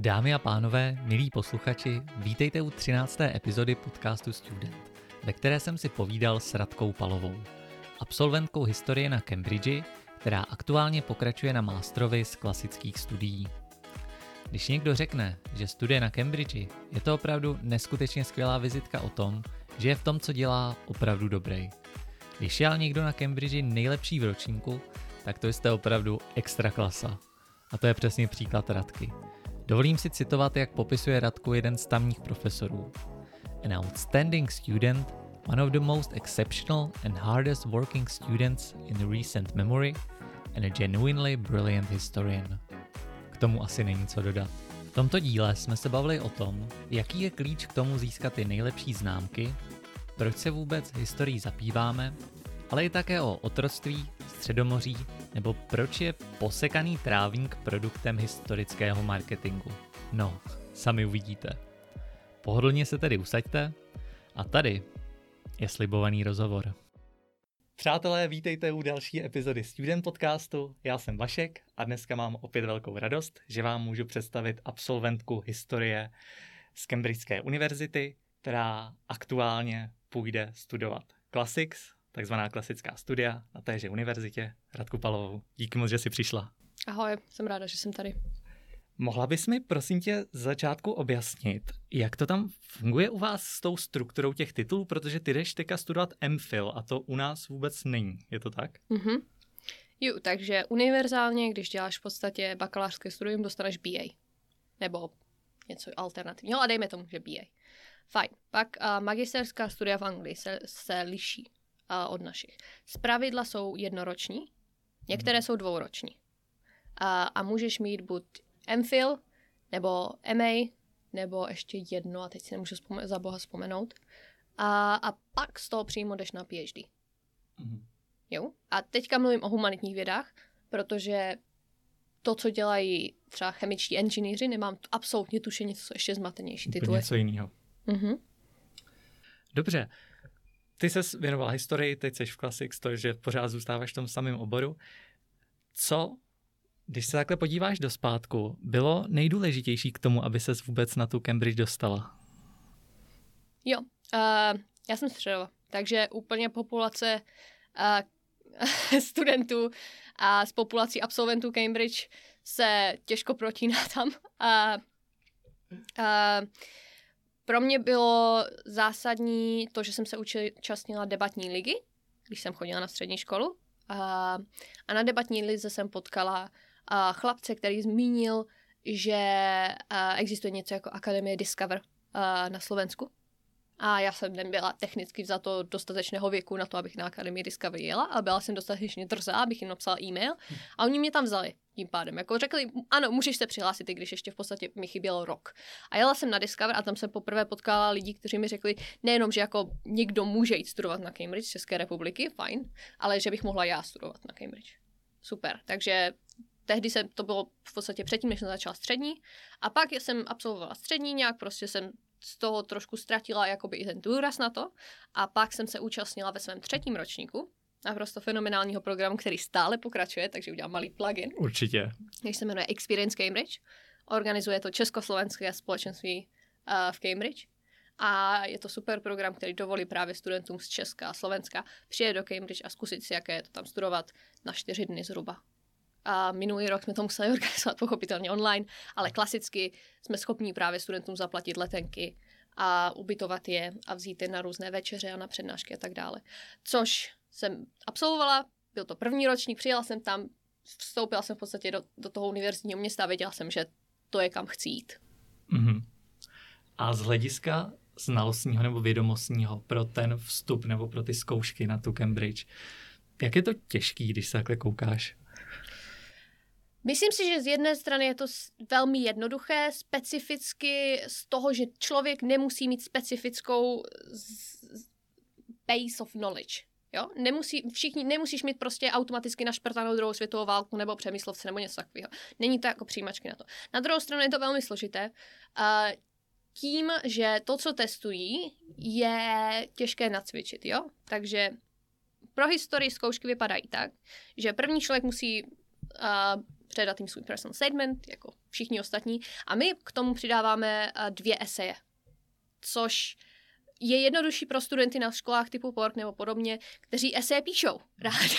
Dámy a pánové, milí posluchači, vítejte u 13. epizody podcastu Student, ve které jsem si povídal s Radkou Palovou, absolventkou historie na Cambridge, která aktuálně pokračuje na mástrovi z klasických studií. Když někdo řekne, že studuje na Cambridge, je to opravdu neskutečně skvělá vizitka o tom, že je v tom, co dělá, opravdu dobrý. Když je ale někdo na Cambridge nejlepší v ročníku, tak to jste opravdu extra klasa. A to je přesně příklad Radky. Dovolím si citovat, jak popisuje Radku jeden z tamních profesorů. An outstanding student, one of the most exceptional and hardest working students in recent memory, and a genuinely brilliant historian. K tomu asi není co dodat. V tomto díle jsme se bavili o tom, jaký je klíč k tomu získat ty nejlepší známky, proč se vůbec historií zapíváme, ale i také o otroctví, středomoří nebo proč je posekaný trávník produktem historického marketingu. No, sami uvidíte. Pohodlně se tedy usaďte a tady je slibovaný rozhovor. Přátelé, vítejte u další epizody Student Podcastu. Já jsem Vašek a dneska mám opět velkou radost, že vám můžu představit absolventku historie z Cambridgeské univerzity, která aktuálně půjde studovat Classics, takzvaná klasická studia na téže univerzitě, Radku Palovou. Díky moc, že jsi přišla. Ahoj, jsem ráda, že jsem tady. Mohla bys mi, prosím tě, z začátku objasnit, jak to tam funguje u vás s tou strukturou těch titulů, protože ty jdeš teďka studovat MPhil a to u nás vůbec není, je to tak? Mhm. Jo, takže univerzálně, když děláš v podstatě bakalářské studium, dostaneš BA. Nebo něco alternativního, ale dejme tomu, že BA. Fajn. Pak uh, magisterská studia v Anglii se, se liší uh, od našich. Zpravidla jsou jednoroční, některé hmm. jsou dvouroční. A, a můžeš mít buď MPhil, nebo MA, nebo ještě jedno, a teď si nemůžu vzpome- za boha vzpomenout. A, a pak z toho přímo jdeš na PhD. Mm. Jo? A teďka mluvím o humanitních vědách, protože to, co dělají třeba chemičtí inženýři, nemám absolutně tušení, co jsou ještě zmatenější tituly. něco jiného. Mm-hmm. Dobře. Ty se věnovala historii, teď jsi v Classics, to, že pořád zůstáváš v tom samém oboru. Co, když se takhle podíváš do zpátku, bylo nejdůležitější k tomu, aby ses vůbec na tu Cambridge dostala? Jo, uh, já jsem středová, takže úplně populace uh, studentů a s populací absolventů Cambridge se těžko protíná tam. Uh, uh, pro mě bylo zásadní to, že jsem se účastnila debatní ligy, když jsem chodila na střední školu. A, a na debatní lize jsem potkala a, chlapce, který zmínil, že a, existuje něco jako Akademie Discover a, na Slovensku. A já jsem nebyla technicky za to dostatečného věku na to, abych na Akademii Discovery jela a byla jsem dostatečně drzá, abych jim napsala e-mail a oni mě tam vzali tím pádem. Jako řekli, ano, můžeš se přihlásit, i když ještě v podstatě mi chyběl rok. A jela jsem na Discover a tam jsem poprvé potkala lidi, kteří mi řekli, nejenom, že jako někdo může jít studovat na Cambridge České republiky, fajn, ale že bych mohla já studovat na Cambridge. Super. Takže tehdy jsem, to bylo v podstatě předtím, než jsem začala střední. A pak jsem absolvovala střední, nějak prostě jsem z toho trošku ztratila jakoby i ten důraz na to. A pak jsem se účastnila ve svém třetím ročníku naprosto fenomenálního programu, který stále pokračuje, takže udělám malý plugin. Určitě. Který se jmenuje Experience Cambridge. Organizuje to Československé společenství uh, v Cambridge. A je to super program, který dovolí právě studentům z Česka a Slovenska přijet do Cambridge a zkusit si, jaké je to tam studovat na čtyři dny zhruba. A minulý rok jsme to museli organizovat pochopitelně online, ale klasicky jsme schopni právě studentům zaplatit letenky a ubytovat je a vzít je na různé večeře a na přednášky a tak dále. Což jsem absolvovala, byl to první ročník, přijela jsem tam, vstoupila jsem v podstatě do, do toho univerzitního města a věděla jsem, že to je kam chci jít. Mm-hmm. A z hlediska znalostního nebo vědomostního pro ten vstup nebo pro ty zkoušky na tu Cambridge, jak je to těžký, když se takhle koukáš? Myslím si, že z jedné strany je to velmi jednoduché, specificky z toho, že člověk nemusí mít specifickou base of knowledge. Jo? Nemusí, všichni, nemusíš mít prostě automaticky našprtanou druhou světovou válku nebo přemyslovce nebo něco takového. Není to jako přijímačky na to. Na druhou stranu je to velmi složité. Uh, tím, že to, co testují, je těžké nacvičit, jo? Takže pro historii zkoušky vypadají tak, že první člověk musí uh, předat jim svůj personal statement, jako všichni ostatní. A my k tomu přidáváme uh, dvě eseje, což je jednodušší pro studenty na školách typu PORK nebo podobně, kteří eseje píšou rád.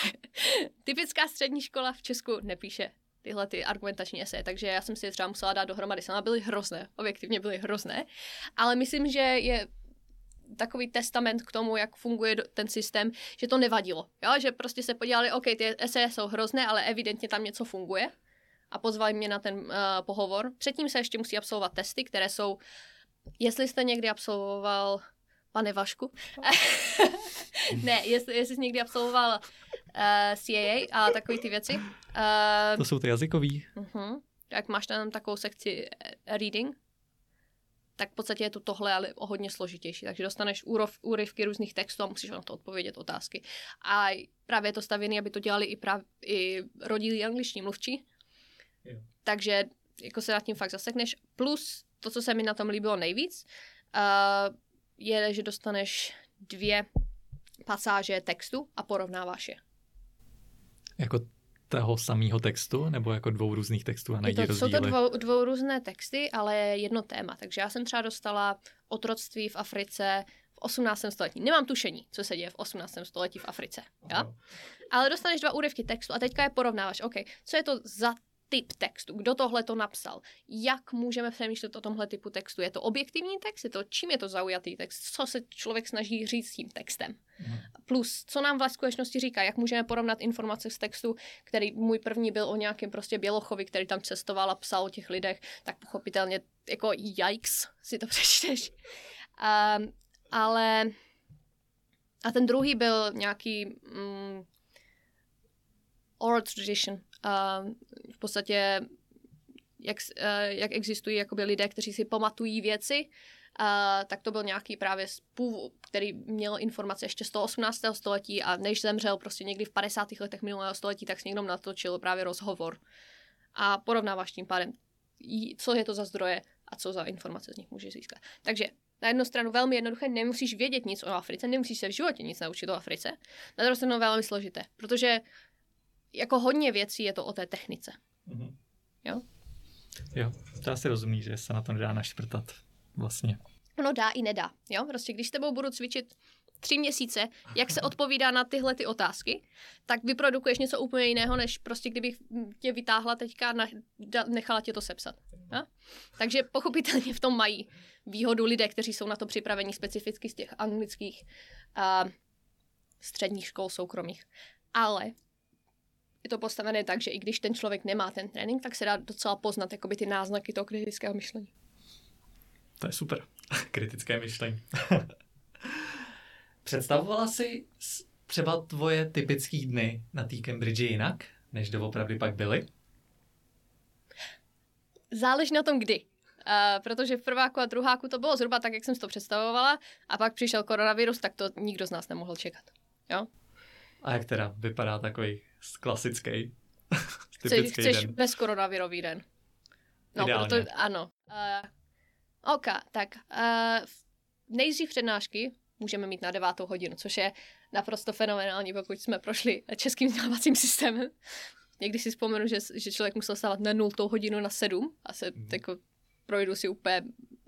Typická střední škola v Česku nepíše tyhle ty argumentační eseje, takže já jsem si je třeba musela dát dohromady. Sama byly hrozné, objektivně byly hrozné, ale myslím, že je takový testament k tomu, jak funguje ten systém, že to nevadilo. Jo? Že prostě se podívali, OK, ty eseje jsou hrozné, ale evidentně tam něco funguje a pozvali mě na ten uh, pohovor. Předtím se ještě musí absolvovat testy, které jsou, jestli jste někdy absolvoval, pane Vašku, ne, jestli, jestli jsi někdy absolvoval uh, eh, CAA a takové ty věci. Uh, to jsou ty jazykový. Uh-huh. Tak máš tam takovou sekci reading, tak v podstatě je to tohle, ale o hodně složitější. Takže dostaneš úrov, úryvky různých textů a musíš na to odpovědět otázky. A právě je to stavěné, aby to dělali i, prav, i rodilí angličtí mluvčí. Jo. Takže jako se nad tím fakt zasekneš. Plus to, co se mi na tom líbilo nejvíc, uh, je, že dostaneš dvě pasáže textu a porovnáváš je. Jako toho samého textu, nebo jako dvou různých textů a najdi rozdíly? Jsou to dvou, dvou různé texty, ale jedno téma. Takže já jsem třeba dostala otroctví v Africe v 18. století. Nemám tušení, co se děje v 18. století v Africe. Ja? Ale dostaneš dva úryvky textu a teďka je porovnáváš. OK, co je to za typ textu, kdo tohle to napsal, jak můžeme přemýšlet o tomhle typu textu. Je to objektivní text, je to, čím je to zaujatý text, co se člověk snaží říct s tím textem. Mm. Plus, co nám v skutečnosti říká, jak můžeme porovnat informace z textu, který můj první byl o nějakém prostě Bělochovi, který tam cestoval a psal o těch lidech, tak pochopitelně jako yikes si to přečteš. Um, ale a ten druhý byl nějaký mm, oral tradition, uh, v podstatě jak, uh, jak existují jakoby lidé, kteří si pamatují věci, uh, tak to byl nějaký právě spův, který měl informace ještě z toho 18. století a než zemřel prostě někdy v 50. letech minulého století, tak s někdo natočil právě rozhovor. A porovnáváš tím pádem, co je to za zdroje a co za informace z nich můžeš získat. Takže na jednu stranu velmi jednoduché, nemusíš vědět nic o Africe, nemusíš se v životě nic naučit o Africe. Na druhou stranu velmi složité, protože jako hodně věcí je to o té technice. Mm-hmm. Jo? Jo, to asi rozumí, že se na to nedá našprtat vlastně. Ono dá i nedá. Jo? Prostě když s tebou budu cvičit tři měsíce, jak se odpovídá na tyhle ty otázky, tak vyprodukuješ něco úplně jiného, než prostě kdybych tě vytáhla teďka a nechala tě to sepsat. Jo? Takže pochopitelně v tom mají výhodu lidé, kteří jsou na to připraveni specificky z těch anglických uh, středních škol soukromých. Ale je to postavené tak, že i když ten člověk nemá ten trénink, tak se dá docela poznat jakoby ty náznaky toho kritického myšlení. To je super. Kritické myšlení. Představovala si třeba tvoje typické dny na té Cambridge jinak, než doopravdy pak byly? Záleží na tom, kdy. Uh, protože v prváku a druháku to bylo zhruba tak, jak jsem si to představovala, a pak přišel koronavirus, tak to nikdo z nás nemohl čekat. Jo? A jak teda vypadá takový klasický, typický Chceš den? bez koronavirový den. No, Ideálně. proto, ano. Uh, OK, tak uh, nejdřív přednášky můžeme mít na devátou hodinu, což je naprosto fenomenální, pokud jsme prošli českým vzdělávacím systémem. Někdy si vzpomenu, že, že člověk musel stávat na nultou hodinu na sedm a se mm. jako projdu si úplně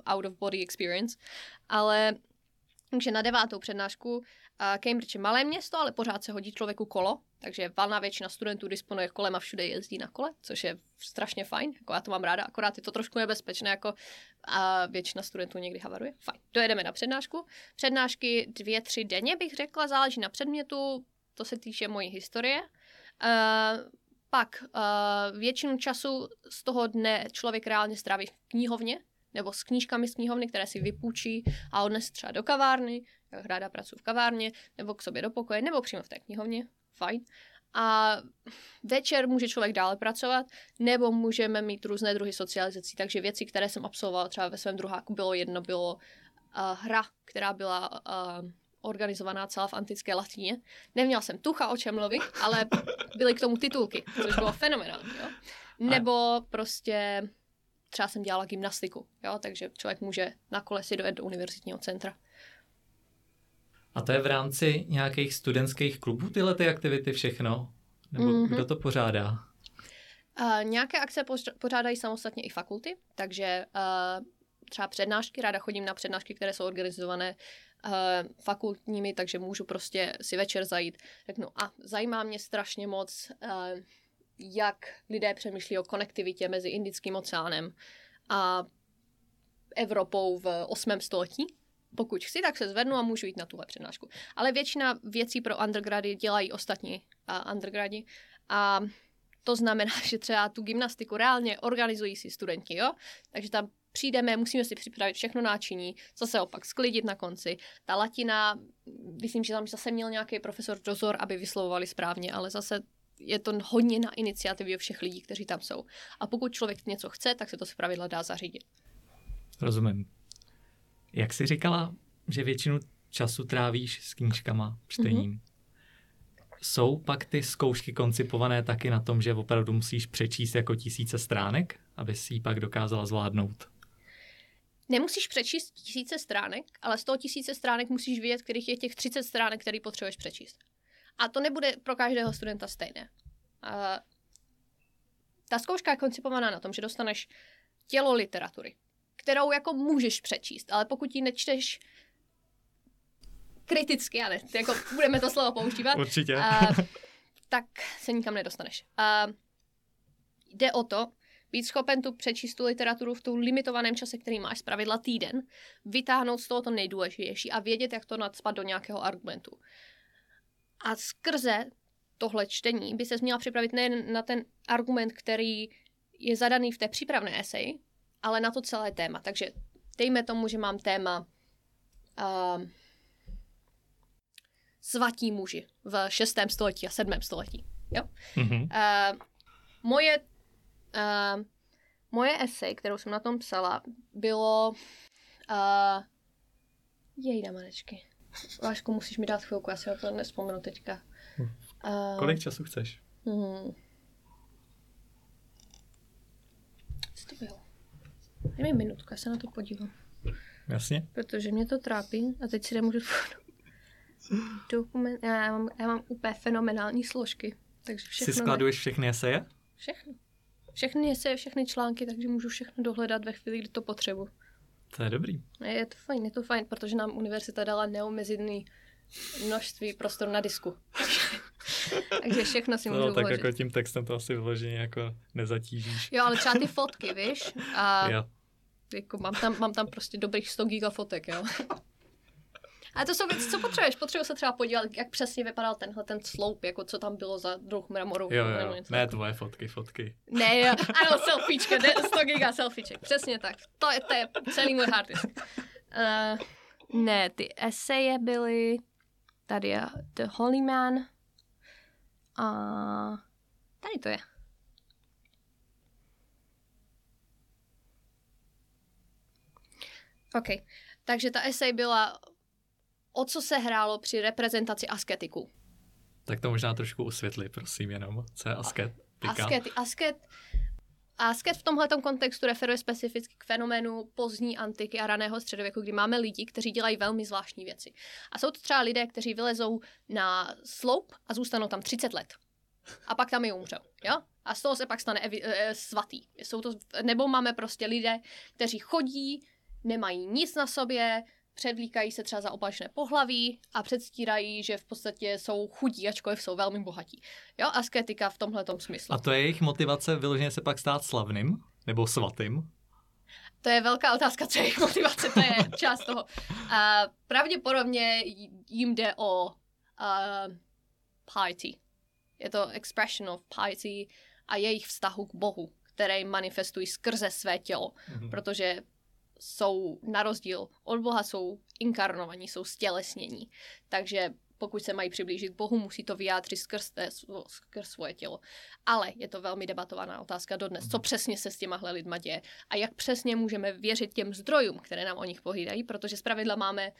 out of body experience. Ale takže na devátou přednášku Cambridge je malé město, ale pořád se hodí člověku kolo, takže valná většina studentů disponuje kolem a všude jezdí na kole, což je strašně fajn, jako já to mám ráda, akorát je to trošku nebezpečné, jako a většina studentů někdy havaruje. Fajn. Dojedeme na přednášku. Přednášky dvě, tři denně bych řekla, záleží na předmětu, to se týče mojí historie. Uh, pak uh, většinu času z toho dne člověk reálně stráví v knihovně, nebo s knížkami z knihovny, které si vypůjčí a odnes třeba do kavárny, jak ráda pracuji v kavárně, nebo k sobě do pokoje, nebo přímo v té knihovně, fajn. A večer může člověk dále pracovat, nebo můžeme mít různé druhy socializací. Takže věci, které jsem absolvovala třeba ve svém druháku, bylo jedno, bylo uh, hra, která byla uh, organizovaná celá v antické latině. Neměla jsem tucha, o čem mluvit, ale byly k tomu titulky, což bylo fenomenální. Jo? Nebo prostě třeba jsem dělala gymnastiku, jo? takže člověk může na kole si dojet do univerzitního centra. A to je v rámci nějakých studentských klubů tyhle ty aktivity všechno? Nebo mm-hmm. kdo to pořádá? Uh, nějaké akce pořádají samostatně i fakulty, takže uh, třeba přednášky, ráda chodím na přednášky, které jsou organizované uh, fakultními, takže můžu prostě si večer zajít. Řeknu, a zajímá mě strašně moc, uh, jak lidé přemýšlí o konektivitě mezi Indickým oceánem a Evropou v 8. století. Pokud chci, tak se zvednu a můžu jít na tuhle přednášku. Ale většina věcí pro undergrady dělají ostatní uh, undergrady. A to znamená, že třeba tu gymnastiku reálně organizují si studenti, jo? Takže tam přijdeme, musíme si připravit všechno náčiní, zase opak sklidit na konci. Ta latina, myslím, že tam zase měl nějaký profesor dozor, aby vyslovovali správně, ale zase je to hodně na iniciativě všech lidí, kteří tam jsou. A pokud člověk něco chce, tak se to pravidla dá zařídit. Rozumím. Jak jsi říkala, že většinu času trávíš s knížkama, čtením. Mm-hmm. Jsou pak ty zkoušky koncipované taky na tom, že opravdu musíš přečíst jako tisíce stránek, aby si ji pak dokázala zvládnout? Nemusíš přečíst tisíce stránek, ale z toho tisíce stránek musíš vědět, kterých je těch 30 stránek, který potřebuješ přečíst. A to nebude pro každého studenta stejné. Uh, ta zkouška je koncipovaná na tom, že dostaneš tělo literatury, kterou jako můžeš přečíst, ale pokud ji nečteš kriticky, ale jako budeme to slovo používat, Určitě. Uh, tak se nikam nedostaneš. Uh, jde o to, být schopen tu přečíst tu literaturu v tom limitovaném čase, který máš z pravidla týden, vytáhnout z toho to nejdůležitější a vědět, jak to nadspat do nějakého argumentu. A skrze tohle čtení by se měla připravit nejen na ten argument, který je zadaný v té přípravné eseji, ale na to celé téma. Takže dejme tomu, že mám téma uh, svatí muži v 6. století a 7. století. Jo? Mm-hmm. Uh, moje, uh, moje esej, kterou jsem na tom psala, bylo uh, jej manečky. Vášku, musíš mi dát chvilku, já si to nespomenu teďka. Uh, Kolik času chceš? Hmm. Co to bylo? Dej mi minutku, já se na to podívám. Jasně. Protože mě to trápí a teď si nemůžu Dokument, já mám, já mám úplně fenomenální složky. Takže všechno... Jsi skladuješ všechny eseje? Všechny. Všechny eseje, všechny články, takže můžu všechno dohledat ve chvíli, kdy to potřebuji. To je dobrý. Je to fajn, je to fajn, protože nám univerzita dala neomezený množství prostoru na disku. Takže všechno si no, můžu no, tak vložit. jako tím textem to asi vyloženě jako nezatížíš. Jo, ale třeba ty fotky, víš? A jo. Jako mám, tam, mám tam prostě dobrých 100 giga fotek, jo. Ale to jsou věci, co potřebuješ. Potřebuji se třeba podívat, jak přesně vypadal tenhle ten sloup, jako co tam bylo za druh mramoru. Jo, jo. Ne tvoje fotky, fotky. Ne, jo. Ano, selfiečka, 100 giga selfieček. Přesně tak. To je, to je celý můj hard disk. Uh, ne, ty eseje byly tady je The Holy Man a tady to je. OK. Takže ta esej byla o co se hrálo při reprezentaci asketiku. Tak to možná trošku usvětli, prosím, jenom, co je asketika. Asket, asket, asket v tomhle kontextu referuje specificky k fenoménu pozdní antiky a raného středověku, kdy máme lidi, kteří dělají velmi zvláštní věci. A jsou to třeba lidé, kteří vylezou na sloup a zůstanou tam 30 let. A pak tam i umřou, jo? A z toho se pak stane evi- e, svatý. Jsou to, nebo máme prostě lidé, kteří chodí, nemají nic na sobě, předlíkají se třeba za opačné pohlaví a předstírají, že v podstatě jsou chudí, ačkoliv jsou velmi bohatí. Jo, asketika v tomhle smyslu. A to je jejich motivace vyloženě se pak stát slavným? Nebo svatým? To je velká otázka, co je jejich motivace, to je část toho. A pravděpodobně jim jde o uh, piety. Je to expression of piety a jejich vztahu k Bohu, které manifestují skrze své tělo. Mm-hmm. Protože jsou na rozdíl od Boha, jsou inkarnovaní, jsou stělesnění. Takže pokud se mají přiblížit Bohu, musí to vyjádřit skrz, té, skrz svoje tělo. Ale je to velmi debatovaná otázka dodnes, co mhm. přesně se s těmahle lidma děje a jak přesně můžeme věřit těm zdrojům, které nám o nich povídají, protože zpravidla máme,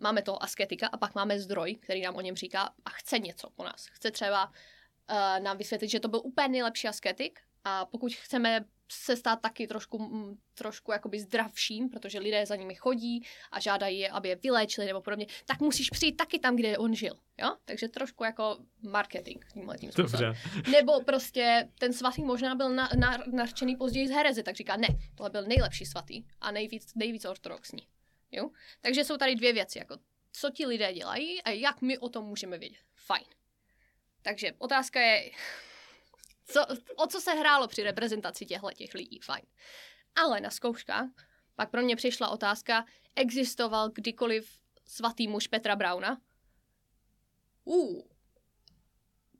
máme toho asketika a pak máme zdroj, který nám o něm říká a chce něco po nás. Chce třeba uh, nám vysvětlit, že to byl úplně nejlepší asketik A pokud chceme se stát taky trošku, trošku jakoby zdravším, protože lidé za nimi chodí a žádají je, aby je vyléčili nebo podobně, tak musíš přijít taky tam, kde on žil. Jo? Takže trošku jako marketing tímhle tím způsobem. Dobře. Nebo prostě ten svatý možná byl na, na, narčený později z hereze, tak říká, ne, tohle byl nejlepší svatý a nejvíc, nejvíc ortodoxní. Jo? Takže jsou tady dvě věci, jako co ti lidé dělají a jak my o tom můžeme vědět. Fajn. Takže otázka je, co, o co se hrálo při reprezentaci těchto těch lidí, fajn. Ale na zkouškách pak pro mě přišla otázka, existoval kdykoliv svatý muž Petra Brauna? Uh,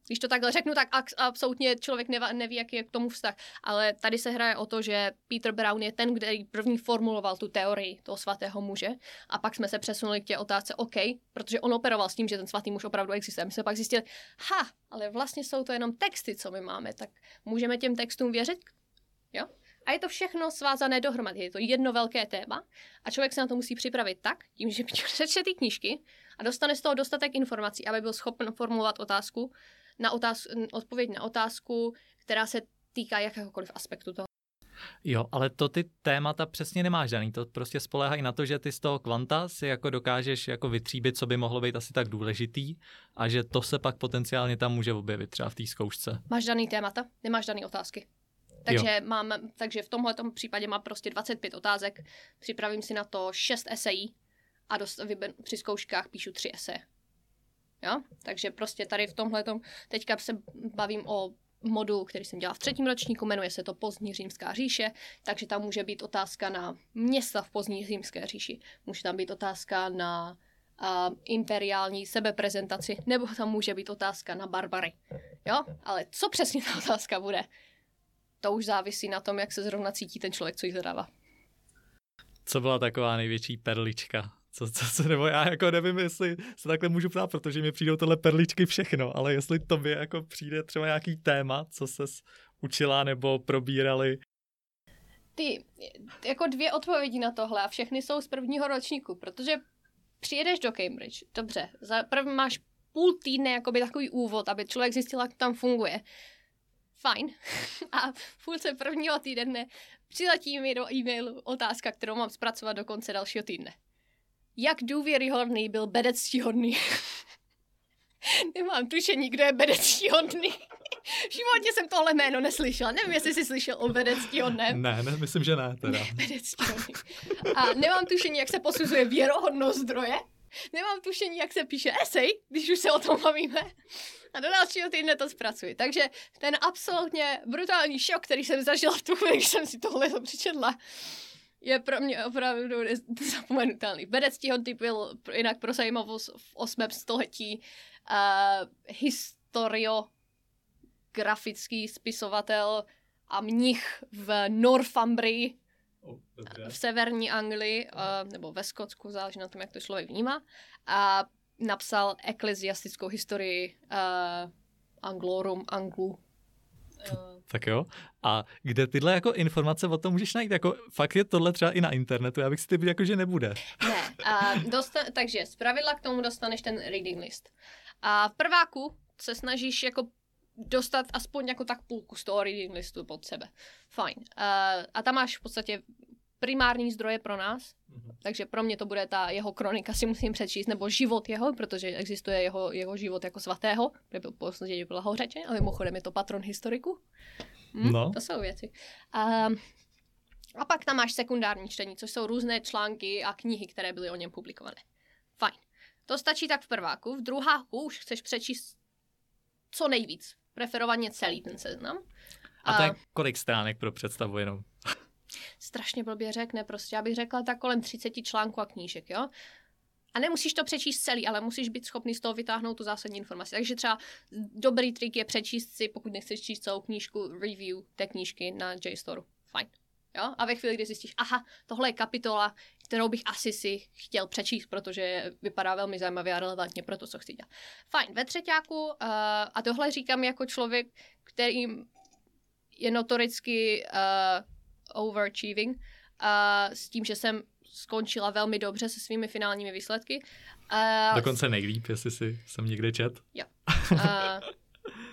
když to takhle řeknu, tak absolutně člověk neví, jaký je k tomu vztah. Ale tady se hraje o to, že Peter Brown je ten, který první formuloval tu teorii toho svatého muže. A pak jsme se přesunuli k té otázce, OK, protože on operoval s tím, že ten svatý muž opravdu existuje. My jsme pak zjistili, ha, ale vlastně jsou to jenom texty, co my máme, tak můžeme těm textům věřit? Jo? A je to všechno svázané dohromady. Je to jedno velké téma a člověk se na to musí připravit tak, tím, že přečte ty knížky a dostane z toho dostatek informací, aby byl schopen formulovat otázku, na otáz- odpověď na otázku, která se týká jakéhokoliv aspektu toho. Jo, ale to ty témata přesně nemáš daný, to prostě spoléhají na to, že ty z toho kvanta si jako dokážeš jako vytříbit, co by mohlo být asi tak důležitý a že to se pak potenciálně tam může objevit třeba v té zkoušce. Máš daný témata, nemáš daný otázky. Takže, mám, takže v tomhle případě mám prostě 25 otázek, připravím si na to 6 esejí a dost, při zkouškách píšu 3 eseje. Jo? Takže prostě tady v tomhle teďka se bavím o modul, který jsem dělala v třetím ročníku, jmenuje se to Pozdní římská říše, takže tam může být otázka na města v Pozdní římské říši, může tam být otázka na uh, imperiální sebeprezentaci, nebo tam může být otázka na barbary. Jo? Ale co přesně ta otázka bude, to už závisí na tom, jak se zrovna cítí ten člověk, co jí zadává. Co byla taková největší perlička co, co, co, nebo já jako nevím, jestli se takhle můžu ptát, protože mi přijdou tohle perličky všechno, ale jestli tobě jako přijde třeba nějaký téma, co se učila nebo probírali. Ty, jako dvě odpovědi na tohle a všechny jsou z prvního ročníku, protože přijedeš do Cambridge, dobře, za první máš půl týdne jakoby takový úvod, aby člověk zjistil, jak tam funguje. Fajn. A v půlce prvního týdne přiletí mi do e-mailu otázka, kterou mám zpracovat do konce dalšího týdne jak důvěryhodný byl bedectihodný. Nemám tušení, kdo je bedectihodný. v životě jsem tohle jméno neslyšela. Nevím, jestli jsi slyšel o bedectihodném. Ne, ne, myslím, že ne. Teda. Ne. A nemám tušení, jak se posuzuje věrohodnost zdroje. Nemám tušení, jak se píše esej, když už se o tom bavíme. A do dalšího týdne to zpracuji. Takže ten absolutně brutální šok, který jsem zažila v tu chvíli, když jsem si tohle přečetla, je pro mě opravdu zapomenutelný. Bedec Tihoty byl jinak pro zajímavost v 8. století uh, historiografický spisovatel a mnich v Northumbrii oh, v severní Anglii, uh, nebo ve Skotsku, záleží na tom, jak to člověk vnímá, a napsal ekleziastickou historii uh, Anglorum, Anglu, tak jo. A kde tyhle jako informace o tom můžeš najít? Jako fakt je tohle třeba i na internetu, já bych si typ jako, že nebude. Ne, a dosta- takže z pravidla k tomu dostaneš ten reading list. A v prváku se snažíš jako dostat aspoň jako tak půlku z toho reading listu pod sebe. Fajn. A, a tam máš v podstatě primární zdroje pro nás, mm-hmm. takže pro mě to bude ta jeho kronika, si musím přečíst, nebo život jeho, protože existuje jeho, jeho život jako svatého, kde byl posledně byla hořeče, ale mimochodem je to patron historiku. Hm, no. To jsou věci. A, a pak tam máš sekundární čtení, což jsou různé články a knihy, které byly o něm publikované. Fajn. To stačí tak v prváku. V druháku už chceš přečíst co nejvíc. Preferovaně celý ten seznam. A to je kolik stránek pro představu jenom? Strašně blbě řekne, prostě já bych řekla tak kolem 30 článků a knížek, jo. A nemusíš to přečíst celý, ale musíš být schopný z toho vytáhnout tu zásadní informaci. Takže třeba dobrý trik je přečíst si, pokud nechceš číst celou knížku, review té knížky na JSTORu. Fajn. Jo? A ve chvíli, kdy zjistíš, aha, tohle je kapitola, kterou bych asi si chtěl přečíst, protože vypadá velmi zajímavě a relevantně pro to, co chci dělat. Fajn, ve třetíku, uh, a tohle říkám jako člověk, který je notoricky uh, overachieving a s tím, že jsem skončila velmi dobře se svými finálními výsledky. A Dokonce nejlíp, jestli si jsem někde čet. Jo. A,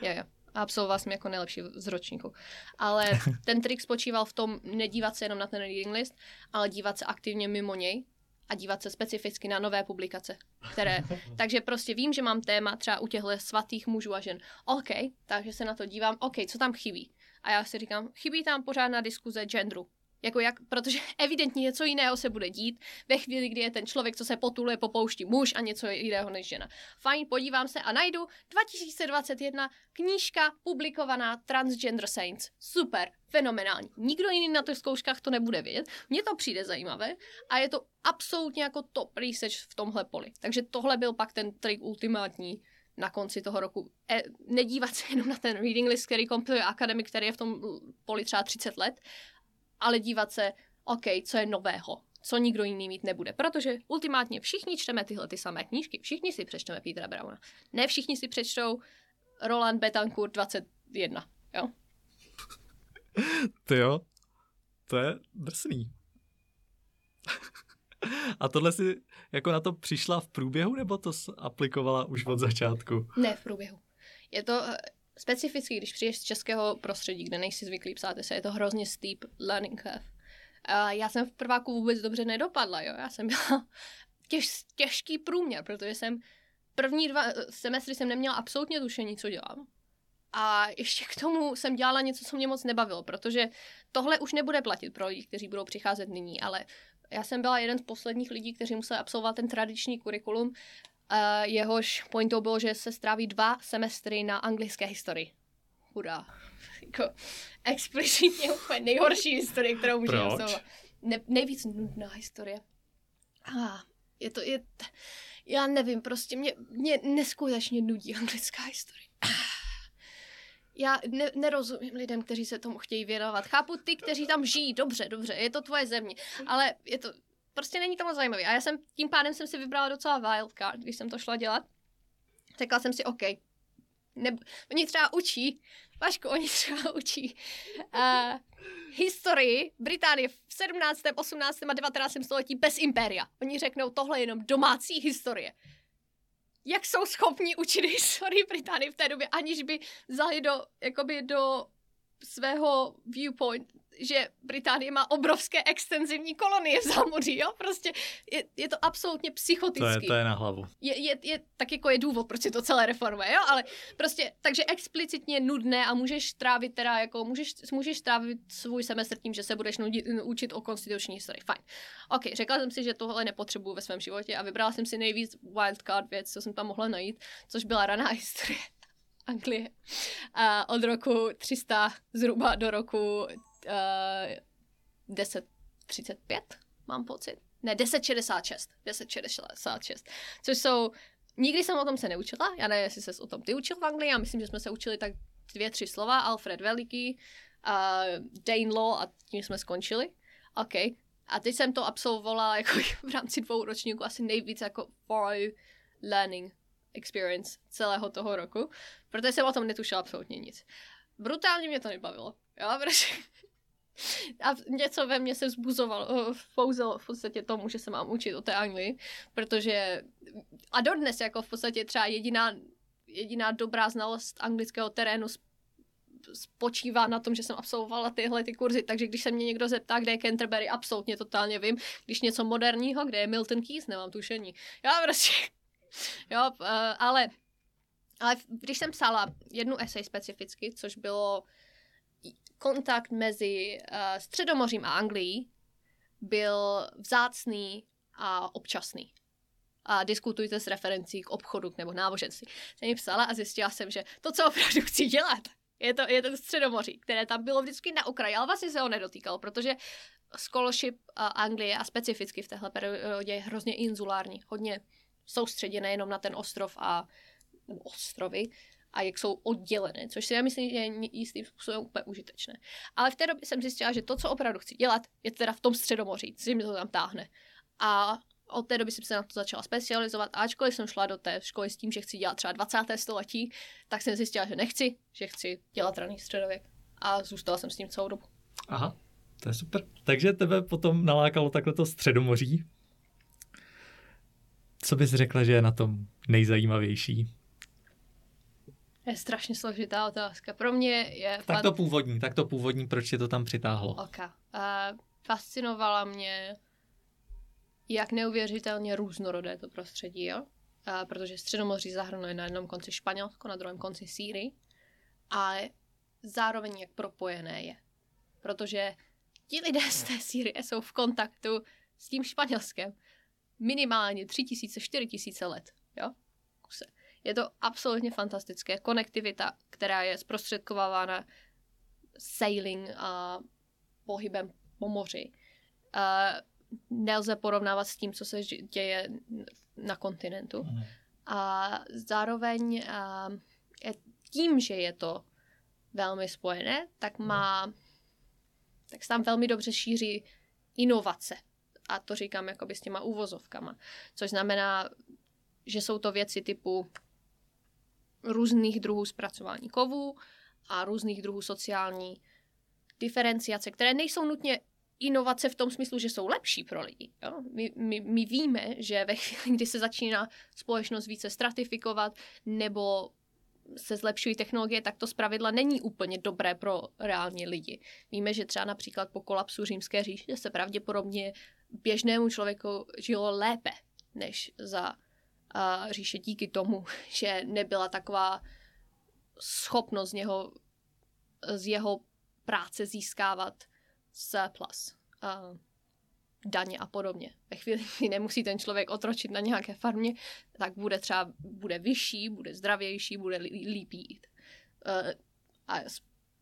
jo, jo. a absolvoval jsem jako nejlepší z ročníku. Ale ten trik spočíval v tom nedívat se jenom na ten reading list, ale dívat se aktivně mimo něj a dívat se specificky na nové publikace, které, takže prostě vím, že mám téma třeba u těchto svatých mužů a žen. OK, takže se na to dívám, OK, co tam chybí? A já si říkám, chybí tam pořádná diskuze genderu. Jako jak, protože evidentně něco jiného se bude dít ve chvíli, kdy je ten člověk, co se potuluje po poušti muž a něco jiného než žena. Fajn, podívám se a najdu 2021 knížka publikovaná Transgender Saints. Super, fenomenální. Nikdo jiný na těch zkouškách to nebude vědět. Mně to přijde zajímavé a je to absolutně jako top research v tomhle poli. Takže tohle byl pak ten trik ultimátní na konci toho roku. E, nedívat se jenom na ten reading list, který kompiluje akademik, který je v tom poli třeba 30 let, ale dívat se, OK, co je nového, co nikdo jiný mít nebude. Protože ultimátně všichni čteme tyhle ty samé knížky, všichni si přečteme Petra Brauna. Ne všichni si přečtou Roland Betancourt 21, jo? Ty jo, to je drsný. A tohle si jako na to přišla v průběhu, nebo to aplikovala už od začátku? Ne, v průběhu. Je to eh, specificky, když přijdeš z českého prostředí, kde nejsi zvyklý psát se, je to hrozně steep learning curve. A já jsem v prváku vůbec dobře nedopadla, jo. Já jsem byla těž, těžký průměr, protože jsem první dva eh, semestry jsem neměla absolutně tušení, co dělám. A ještě k tomu jsem dělala něco, co mě moc nebavilo, protože tohle už nebude platit pro lidi, kteří budou přicházet nyní, ale já jsem byla jeden z posledních lidí, kteří museli absolvovat ten tradiční kurikulum, uh, jehož pointou bylo, že se stráví dva semestry na anglické historii. Hurá. Jako explicitně úplně nejhorší historie, kterou můžu absolvovat. Ne, nejvíc nudná historie. Ah, je to, je, já nevím, prostě mě, mě neskutečně nudí anglická historie. Já ne, nerozumím lidem, kteří se tomu chtějí věnovat. Chápu ty, kteří tam žijí, dobře, dobře, je to tvoje země, ale je to, prostě není to moc zajímavé. A já jsem, tím pádem jsem si vybrala docela wildcard, když jsem to šla dělat. Řekla jsem si, OK, ne, oni třeba učí, Vašku, oni třeba učí uh, historii Británie v 17., 18. a 19. století bez impéria. Oni řeknou, tohle je jenom domácí historie jak jsou schopni učit historii Británie v té době, aniž by vzali do, jakoby do svého viewpoint že Británie má obrovské extenzivní kolonie v zámoří, jo? Prostě je, je to absolutně psychotický. To je, to je na hlavu. Je, je, je, tak jako je důvod, proč je to celé reformuje, jo? Ale prostě, takže explicitně nudné a můžeš trávit teda, jako můžeš, můžeš trávit svůj semestr tím, že se budeš nudit, učit o konstituční historii. Fajn. OK, řekla jsem si, že tohle nepotřebuju ve svém životě a vybrala jsem si nejvíc wildcard věc, co jsem tam mohla najít, což byla raná historie. Anglie. A od roku 300 zhruba do roku uh, 10.35, mám pocit. Ne, 10.66. 10.66. Což jsou... Nikdy jsem o tom se neučila. Já nevím, jestli se o tom ty učil v Anglii. Já myslím, že jsme se učili tak dvě, tři slova. Alfred Veliký, uh, Dane Law a tím jsme skončili. OK. A teď jsem to absolvovala jako v rámci dvou ročníků asi nejvíc jako for learning experience celého toho roku, protože jsem o tom netušila absolutně nic. Brutálně mě to nebavilo. Jo, protože a něco ve mně se vzbuzovalo, pouzelo v podstatě tomu, že se mám učit o té Anglii, protože a dodnes jako v podstatě třeba jediná, jediná dobrá znalost anglického terénu spočívá na tom, že jsem absolvovala tyhle ty kurzy, takže když se mě někdo zeptá, kde je Canterbury, absolutně totálně vím. Když něco moderního, kde je Milton Keynes, nemám tušení. Já prostě, jo, uh, ale, ale když jsem psala jednu esej specificky, což bylo kontakt mezi uh, Středomořím a Anglií byl vzácný a občasný. A diskutujte s referencí k obchodu nebo náboženství. Jsem mi psala a zjistila jsem, že to, co opravdu chci dělat, je, to, je ten Středomoří, které tam bylo vždycky na okraji, ale vlastně se ho nedotýkal, protože scholarship Anglie a specificky v téhle periodě je hrozně inzulární, hodně soustředěné jenom na ten ostrov a ostrovy a jak jsou oddělené, což si já myslím, že je jistým způsobem úplně užitečné. Ale v té době jsem zjistila, že to, co opravdu chci dělat, je teda v tom středomoří, co mi to tam táhne. A od té doby jsem se na to začala specializovat a ačkoliv jsem šla do té školy s tím, že chci dělat třeba 20. století, tak jsem zjistila, že nechci, že chci dělat raný středověk. A zůstala jsem s tím celou dobu. Aha, to je super. Takže tebe potom nalákalo takhle to středomoří. Co bys řekla, že je na tom nejzajímavější? Je strašně složitá otázka. Pro mě je... Tak to původní, tak to původní, proč tě to tam přitáhlo? Ok. Uh, fascinovala mě, jak neuvěřitelně různorodé to prostředí, jo? Uh, protože Středomoří zahrnuje na jednom konci Španělsko, na druhém konci Sýrii, ale zároveň jak propojené je. Protože ti lidé z té Sýrie jsou v kontaktu s tím Španělskem minimálně tři tisíce, čtyři tisíce let. Jo? Kuse. Je to absolutně fantastické. Konektivita, která je zprostředkovávána sailing a pohybem po moři. Uh, nelze porovnávat s tím, co se děje na kontinentu. Mm. A zároveň uh, tím, že je to velmi spojené, tak má tak se tam velmi dobře šíří inovace. A to říkám jakoby s těma úvozovkama. Což znamená, že jsou to věci typu různých druhů zpracování kovů a různých druhů sociální diferenciace, které nejsou nutně inovace v tom smyslu, že jsou lepší pro lidi. Jo? My, my, my víme, že ve chvíli, kdy se začíná společnost více stratifikovat nebo se zlepšují technologie, tak to zpravidla není úplně dobré pro reálně lidi. Víme, že třeba například po kolapsu římské říše se pravděpodobně běžnému člověku žilo lépe než za uh, říše díky tomu, že nebyla taková schopnost z něho, z jeho práce získávat surplus, uh, daně a podobně. Ve chvíli, kdy nemusí ten člověk otročit na nějaké farmě, tak bude třeba bude vyšší, bude zdravější, bude líp jít. Uh, a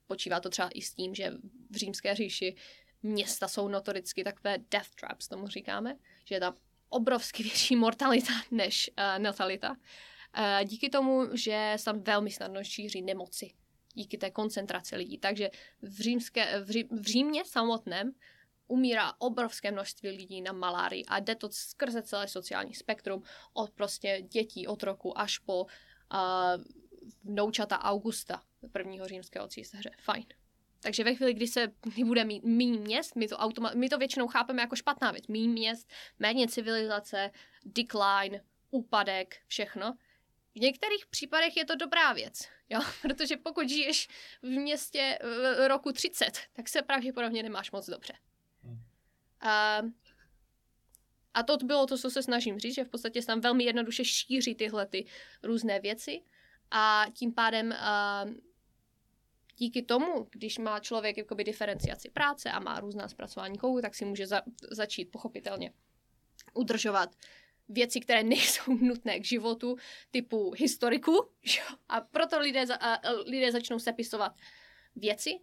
počívá to třeba i s tím, že v římské říši města jsou notoricky takové death traps, tomu říkáme, že je tam obrovsky větší mortalita než uh, natalita. Uh, díky tomu, že se tam velmi snadno šíří nemoci díky té koncentraci lidí. Takže v, římské, v, Ří, v Římě samotném umírá obrovské množství lidí na malárii a jde to skrze celé sociální spektrum od prostě dětí od roku až po uh, vnoučata Augusta, prvního římského císaře. Fajn. Takže ve chvíli, kdy se kdy bude mít méně měst, my to, automa- my to většinou chápeme jako špatná věc. Méně měst, méně civilizace, decline, úpadek, všechno. V některých případech je to dobrá věc, jo? protože pokud žiješ v městě v roku 30, tak se pravděpodobně nemáš moc dobře. Hmm. A, a to bylo to, co se snažím říct, že v podstatě se tam velmi jednoduše šíří tyhle ty různé věci a tím pádem díky tomu, když má člověk jakoby diferenciaci práce a má různá zpracování kovů, tak si může za, začít pochopitelně udržovat věci, které nejsou nutné k životu, typu historiku, a proto lidé, za, a, lidé začnou sepisovat věci.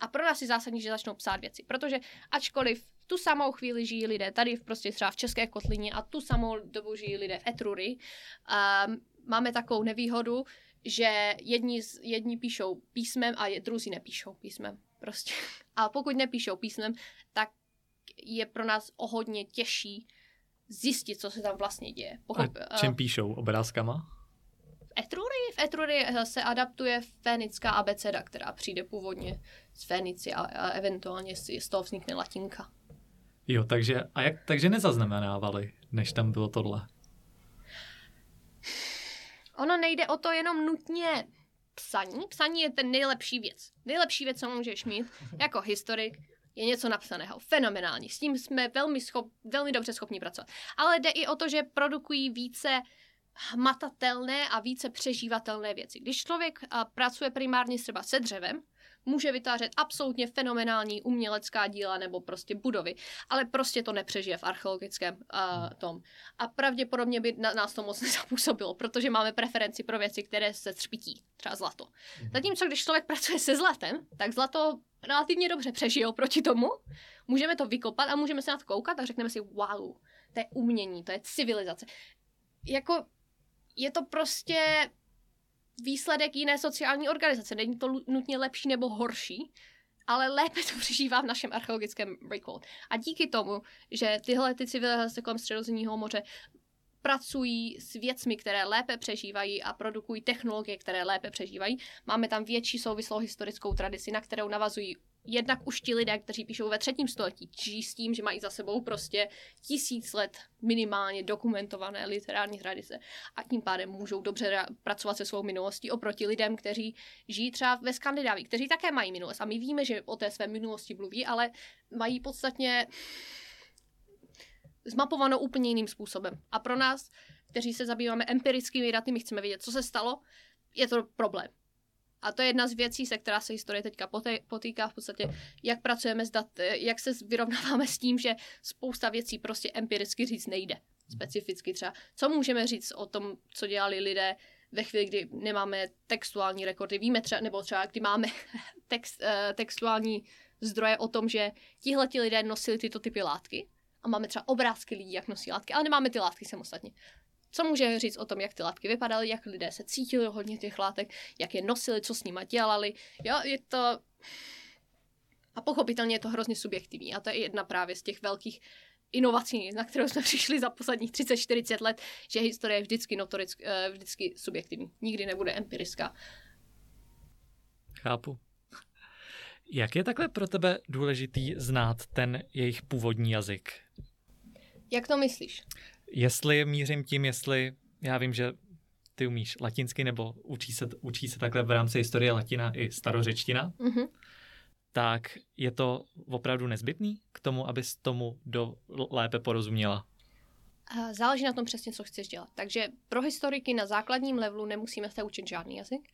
A pro nás je zásadní, že začnou psát věci, protože ačkoliv tu samou chvíli žijí lidé tady v prostě třeba v České kotlině a tu samou dobu žijí lidé v Etrury, um, máme takovou nevýhodu, že jedni, jedni píšou písmem a druzí nepíšou písmem. Prostě. A pokud nepíšou písmem, tak je pro nás o hodně těžší zjistit, co se tam vlastně děje. Pochop, a čím píšou? Obrázkama? V Etrurii, v Etrurii se adaptuje fénická abeceda, která přijde původně z Fénici a, a eventuálně z, z toho vznikne latinka. Jo, takže, a jak, takže nezaznamenávali, než tam bylo tohle? Ono nejde o to jenom nutně psaní. Psaní je ten nejlepší věc. Nejlepší věc, co můžeš mít jako historik, je něco napsaného. Fenomenální. S tím jsme velmi, schop, velmi dobře schopni pracovat. Ale jde i o to, že produkují více hmatatelné a více přežívatelné věci. Když člověk pracuje primárně třeba se dřevem, může vytvářet absolutně fenomenální umělecká díla nebo prostě budovy, ale prostě to nepřežije v archeologickém uh, tom. A pravděpodobně by na, nás to moc nezapůsobilo, protože máme preferenci pro věci, které se třpití, třeba zlato. Mhm. Zatímco když člověk pracuje se zlatem, tak zlato relativně dobře přežije proti tomu, můžeme to vykopat a můžeme se na to koukat a řekneme si, wow, to je umění, to je civilizace. Jako je to prostě výsledek jiné sociální organizace. Není to nutně lepší nebo horší, ale lépe to přežívá v našem archeologickém recall. A díky tomu, že tyhle ty civilizace kolem Středozemního moře pracují s věcmi, které lépe přežívají a produkují technologie, které lépe přežívají. Máme tam větší souvislou historickou tradici, na kterou navazují jednak už ti lidé, kteří píšou ve třetím století, žijí s tím, že mají za sebou prostě tisíc let minimálně dokumentované literární tradice a tím pádem můžou dobře pracovat se svou minulostí oproti lidem, kteří žijí třeba ve Skandinávii, kteří také mají minulost. A my víme, že o té své minulosti mluví, ale mají podstatně zmapovanou úplně jiným způsobem. A pro nás, kteří se zabýváme empirickými daty, my chceme vědět, co se stalo, je to problém. A to je jedna z věcí, se která se historie teďka potýká v podstatě, jak pracujeme s daty, jak se vyrovnáváme s tím, že spousta věcí prostě empiricky říct nejde. Specificky třeba, co můžeme říct o tom, co dělali lidé ve chvíli, kdy nemáme textuální rekordy. Víme třeba, nebo třeba, kdy máme text, uh, textuální zdroje o tom, že tihle lidé nosili tyto typy látky a máme třeba obrázky lidí, jak nosí látky, ale nemáme ty látky samostatně. Co může říct o tom, jak ty látky vypadaly, jak lidé se cítili hodně těch látek, jak je nosili, co s nimi dělali. Jo, je to... A pochopitelně je to hrozně subjektivní. A to je jedna právě z těch velkých inovací, na kterou jsme přišli za posledních 30-40 let, že historie je vždycky, notorick, eh, vždycky subjektivní. Nikdy nebude empirická. Chápu. Jak je takhle pro tebe důležitý znát ten jejich původní jazyk? Jak to myslíš? Jestli mířím tím, jestli já vím, že ty umíš latinsky, nebo učí se, učí se takhle v rámci historie latina i starořečtina, mm-hmm. tak je to opravdu nezbytný k tomu, abys tomu do lépe porozuměla? Záleží na tom přesně, co chceš dělat. Takže pro historiky na základním levelu nemusíme se učit žádný jazyk,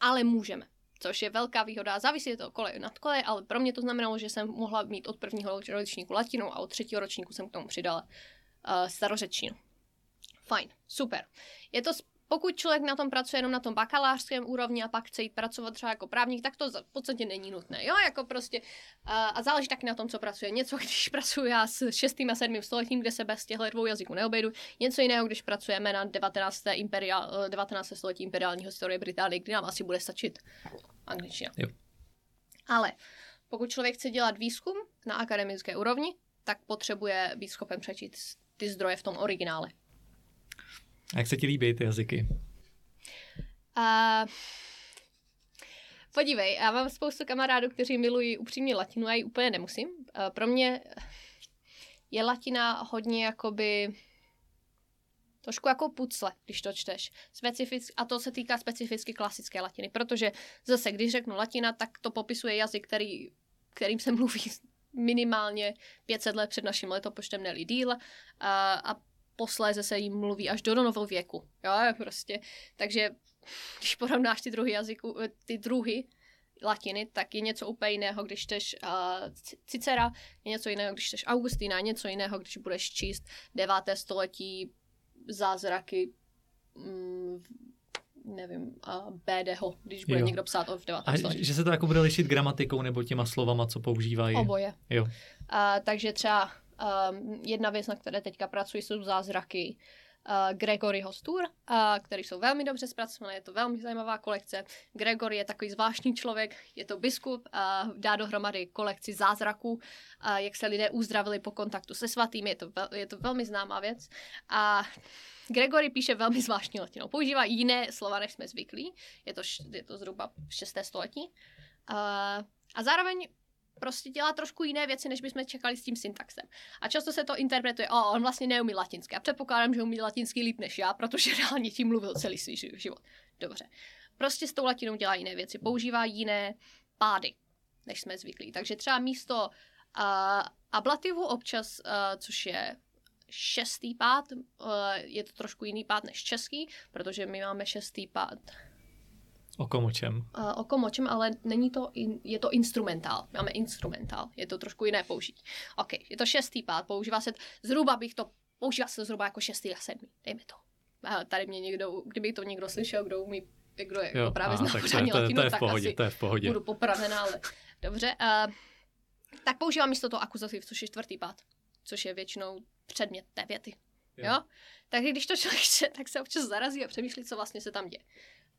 ale můžeme. Což je velká výhoda. Závisí to kolej nad kolej, ale pro mě to znamenalo, že jsem mohla mít od prvního ročníku latinu a od třetího ročníku jsem k tomu přidala uh, starořečtinu. Fajn, super. Je to pokud člověk na tom pracuje jenom na tom bakalářském úrovni a pak chce jít pracovat třeba jako právník, tak to v podstatě není nutné. Jo, jako prostě, uh, a záleží taky na tom, co pracuje. Něco, když pracuji já s 6. a 7. stoletím, kde se bez těchto dvou jazyků neobejdu. Něco jiného, když pracujeme na 19. Imperiál, 19. století imperiální historie Británie, kdy nám asi bude stačit angličtina. Jo. Ale pokud člověk chce dělat výzkum na akademické úrovni, tak potřebuje být schopen přečíst ty zdroje v tom originále. A jak se ti líbí ty jazyky? Uh, podívej, já mám spoustu kamarádů, kteří milují upřímně latinu, já ji úplně nemusím. Uh, pro mě je latina hodně jakoby trošku jako pucle, když to čteš. Specific, a to se týká specificky klasické latiny, protože zase, když řeknu latina, tak to popisuje jazyk, který, kterým se mluví minimálně 500 let před naším letopočtem, neli díl. A, a posléze se jim mluví až do novověku. Jo, prostě. Takže když porovnáš ty druhy jazyku, eh, ty druhy latiny, tak je něco úplně jiného, když čteš uh, Cicera, je něco jiného, když čteš Augustína, něco jiného, když budeš číst 9. století zázraky mm, nevím, uh, BDho, když bude jo. někdo psát o v 9. A že se to jako bude lišit gramatikou nebo těma slovama, co používají? Oboje. Jo. Uh, takže třeba um, jedna věc, na které teďka pracuji, jsou zázraky Gregoryho Stur, uh, který jsou velmi dobře zpracované, je to velmi zajímavá kolekce. Gregory je takový zvláštní člověk, je to biskup, uh, dá dohromady kolekci zázraků, jak se lidé uzdravili po kontaktu se svatým, je to, je to velmi známá věc. A Gregory píše velmi zvláštní latinou. Používá jiné slova, než jsme zvyklí. Je to, je to zhruba 6. století. A zároveň prostě dělá trošku jiné věci, než bychom čekali s tím syntaxem. A často se to interpretuje, o, on vlastně neumí latinsky. A předpokládám, že umí latinsky líp než já, protože reálně tím mluvil celý svůj život. Dobře. Prostě s tou latinou dělá jiné věci. Používá jiné pády, než jsme zvyklí. Takže třeba místo uh, ablativu občas, uh, což je šestý pád, uh, je to trošku jiný pád než český, protože my máme šestý pád O komočem. Uh, o komočem, ale není to, in, je to instrumentál. Máme instrumentál, je to trošku jiné použití. OK, je to šestý pád, používá se, zhruba bych to, používá se to zhruba jako šestý a sedmý, dejme to. A tady mě někdo, kdyby to někdo slyšel, kdo umí, kdo je jo, jako právě zná latinu, to je v pohodě, tak to je v pohodě. budu popravená, ale dobře. Uh, tak používám místo toho akuzativ, což je čtvrtý pád, což je většinou předmět té věty. Jo. jo? Takže když to člověk čte, tak se občas zarazí a přemýšlí, co vlastně se tam děje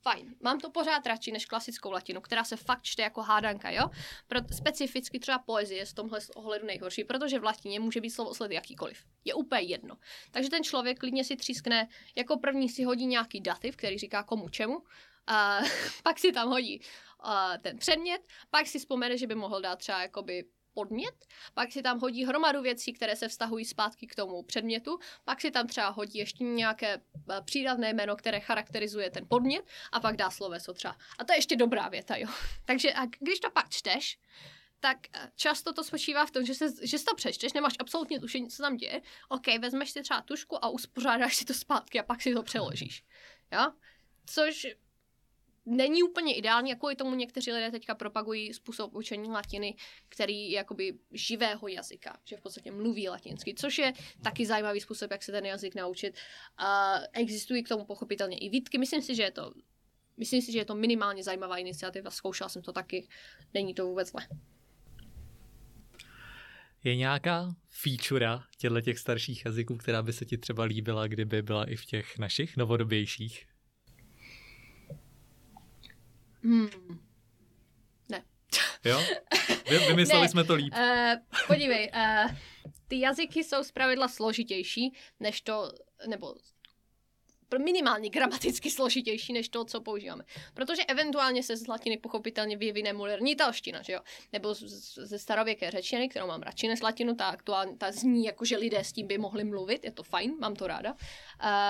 fajn. Mám to pořád radši než klasickou latinu, která se fakt čte jako hádanka, jo? Pro, specificky třeba poezie je z tomhle ohledu nejhorší, protože v latině může být slovo sled jakýkoliv. Je úplně jedno. Takže ten člověk klidně si třískne, jako první si hodí nějaký dativ, který říká komu čemu, a pak si tam hodí uh, ten předmět, pak si vzpomene, že by mohl dát třeba jakoby podmět, pak si tam hodí hromadu věcí, které se vztahují zpátky k tomu předmětu, pak si tam třeba hodí ještě nějaké eh, přídavné jméno, které charakterizuje ten podmět a pak dá sloveso třeba. A to je ještě dobrá věta, jo. Takže a když to pak čteš, tak eh, často to spočívá v tom, že, se, že si to přečteš, nemáš absolutně tušení, co tam děje, ok, vezmeš si třeba tušku a uspořádáš si to zpátky a pak si to přeložíš. Jo? Což není úplně ideální, jako i tomu někteří lidé teďka propagují způsob učení latiny, který je jakoby živého jazyka, že v podstatě mluví latinsky, což je taky zajímavý způsob, jak se ten jazyk naučit. A existují k tomu pochopitelně i výtky. Myslím si, že je to Myslím si, že je to minimálně zajímavá iniciativa, zkoušela jsem to taky, není to vůbec zle. Je nějaká feature těchto těch starších jazyků, která by se ti třeba líbila, kdyby byla i v těch našich novodobějších? Hmm. Ne. Jo? Vy, vymysleli ne. jsme to líp. Uh, podívej, uh, ty jazyky jsou zpravidla složitější, než to, nebo minimálně gramaticky složitější než to, co používáme. Protože eventuálně se z latiny pochopitelně vyvine moderní italština, že jo? Nebo ze starověké řečtiny, kterou mám radši než latinu, ta aktuálně, ta zní jako, že lidé s tím by mohli mluvit, je to fajn, mám to ráda, uh,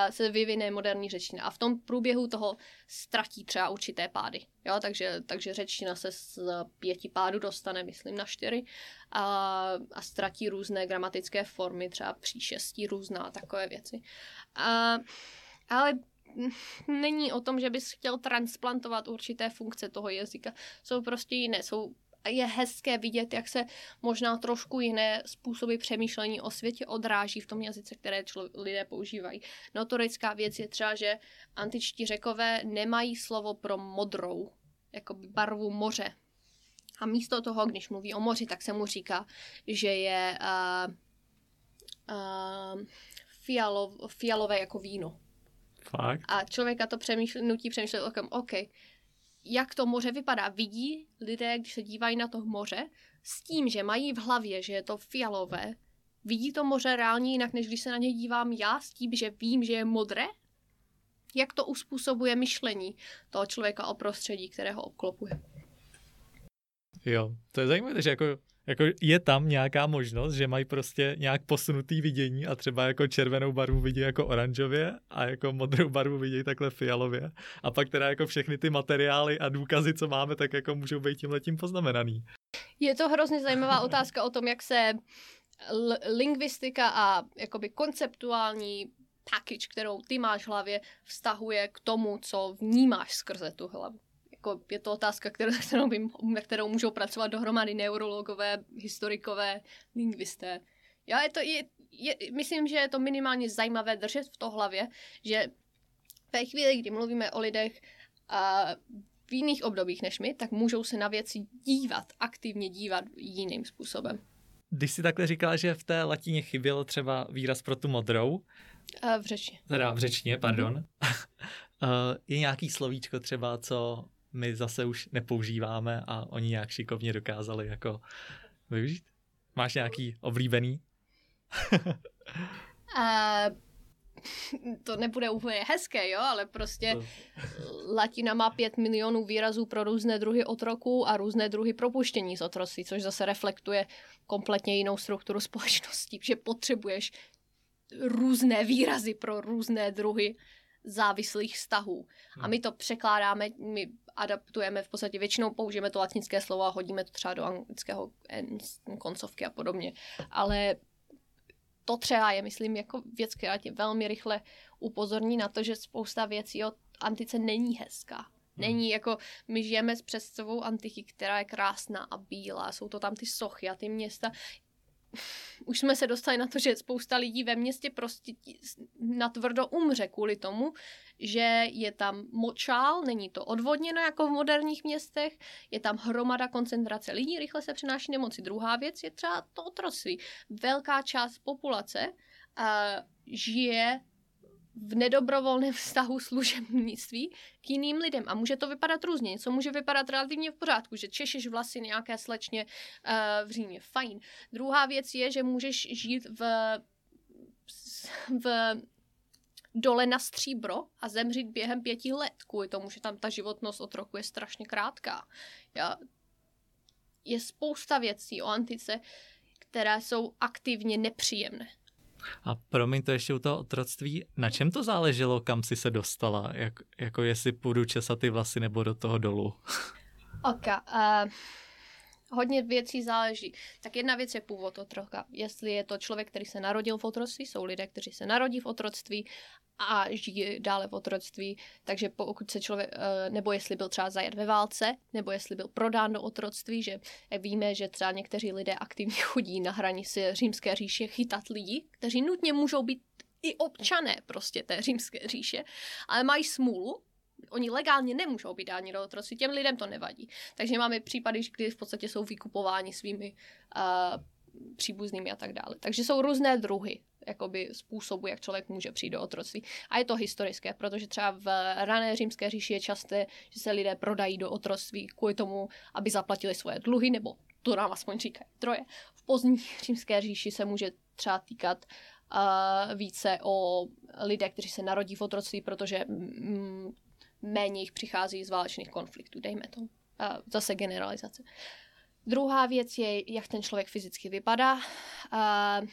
se vyvine moderní řečtina. A v tom průběhu toho ztratí třeba určité pády. Jo, takže, takže řečtina se z pěti pádů dostane, myslím, na čtyři a, a ztratí různé gramatické formy, třeba příšestí různá takové věci. A, ale není o tom, že bys chtěl transplantovat určité funkce toho jazyka. Jsou prostě jiné, jsou je hezké vidět, jak se možná trošku jiné způsoby přemýšlení o světě odráží v tom jazyce, které člo- lidé používají. Notorická věc je třeba, že antičtí řekové nemají slovo pro modrou, jako barvu moře. A místo toho, když mluví o moři, tak se mu říká, že je uh, uh, fialov, fialové jako víno. Fakt? A člověka to přemýšlí, nutí přemýšlet o tom, OK, jak to moře vypadá. Vidí lidé, když se dívají na to moře, s tím, že mají v hlavě, že je to fialové, vidí to moře reálně jinak, než když se na něj dívám já, s tím, že vím, že je modré? Jak to uspůsobuje myšlení toho člověka o prostředí, které ho obklopuje? Jo, to je zajímavé, že jako jako je tam nějaká možnost, že mají prostě nějak posunutý vidění a třeba jako červenou barvu vidí jako oranžově a jako modrou barvu vidí takhle fialově a pak teda jako všechny ty materiály a důkazy, co máme, tak jako můžou být tím letím poznamenaný. Je to hrozně zajímavá otázka o tom, jak se l- lingvistika a jakoby konceptuální package, kterou ty máš v hlavě, vztahuje k tomu, co vnímáš skrze tu hlavu jako je to otázka, kterou, kterou, by, na kterou můžou pracovat dohromady neurologové, historikové, lingvisté. Já je to, je, je, myslím, že je to minimálně zajímavé držet v to hlavě, že ve chvíli, kdy mluvíme o lidech a v jiných obdobích než my, tak můžou se na věci dívat, aktivně dívat jiným způsobem. Když si takhle říkala, že v té latině chyběl třeba výraz pro tu modrou, a v řeči. Teda v řečtině, pardon. Mm-hmm. je nějaký slovíčko třeba, co my zase už nepoužíváme a oni nějak šikovně dokázali jako využít? Máš nějaký oblíbený? uh, to nebude úplně hezké, jo, ale prostě to... latina má pět milionů výrazů pro různé druhy otroků a různé druhy propuštění z otroctví, což zase reflektuje kompletně jinou strukturu společnosti, že potřebuješ různé výrazy pro různé druhy závislých vztahů. A my to překládáme, my adaptujeme v podstatě většinou, použijeme to latinské slovo a hodíme to třeba do anglického koncovky a podobně. Ale to třeba je, myslím, jako věc, která tě velmi rychle upozorní na to, že spousta věcí o antice není hezká. Hmm. Není jako, my žijeme s představou antiky, která je krásná a bílá, jsou to tam ty sochy a ty města už jsme se dostali na to, že spousta lidí ve městě prostě natvrdo umře kvůli tomu, že je tam močál, není to odvodněno jako v moderních městech, je tam hromada koncentrace lidí, rychle se přenáší nemoci. Druhá věc je třeba to otroctví. Velká část populace uh, žije v nedobrovolném vztahu služebnictví k jiným lidem. A může to vypadat různě. Něco může vypadat relativně v pořádku, že češeš vlasy nějaké slečně uh, v Římě. Fajn. Druhá věc je, že můžeš žít v, v dole na stříbro a zemřít během pěti let, kvůli tomu, že tam ta životnost otroku je strašně krátká. Já, je spousta věcí o antice, které jsou aktivně nepříjemné. A promiň to ještě u toho otroctví, na čem to záleželo, kam si se dostala? Jak, jako jestli půjdu česat ty vlasy nebo do toho dolu? Ok, uh, hodně věcí záleží. Tak jedna věc je původ otroka. Jestli je to člověk, který se narodil v otroctví, jsou lidé, kteří se narodí v otroctví a žijí dále v otroctví, takže pokud se člověk, eh, nebo jestli byl třeba zajat ve válce, nebo jestli byl prodán do otroctví, že víme, že třeba někteří lidé aktivně chodí na hranici římské říše chytat lidi, kteří nutně můžou být i občané prostě té římské říše, ale mají smůlu, oni legálně nemůžou být dáni do otroctví, těm lidem to nevadí. Takže máme případy, kdy v podstatě jsou vykupováni svými uh, příbuznými a tak dále. Takže jsou různé druhy jakoby způsobu, jak člověk může přijít do otroctví. A je to historické, protože třeba v rané římské říši je časté, že se lidé prodají do otroctví kvůli tomu, aby zaplatili svoje dluhy, nebo to nám aspoň říkají troje. V pozdní římské říši se může třeba týkat uh, více o lidé, kteří se narodí v otroctví, protože mm, méně jich přichází z válečných konfliktů, dejme to. Zase generalizace. Druhá věc je, jak ten člověk fyzicky vypadá. Uh,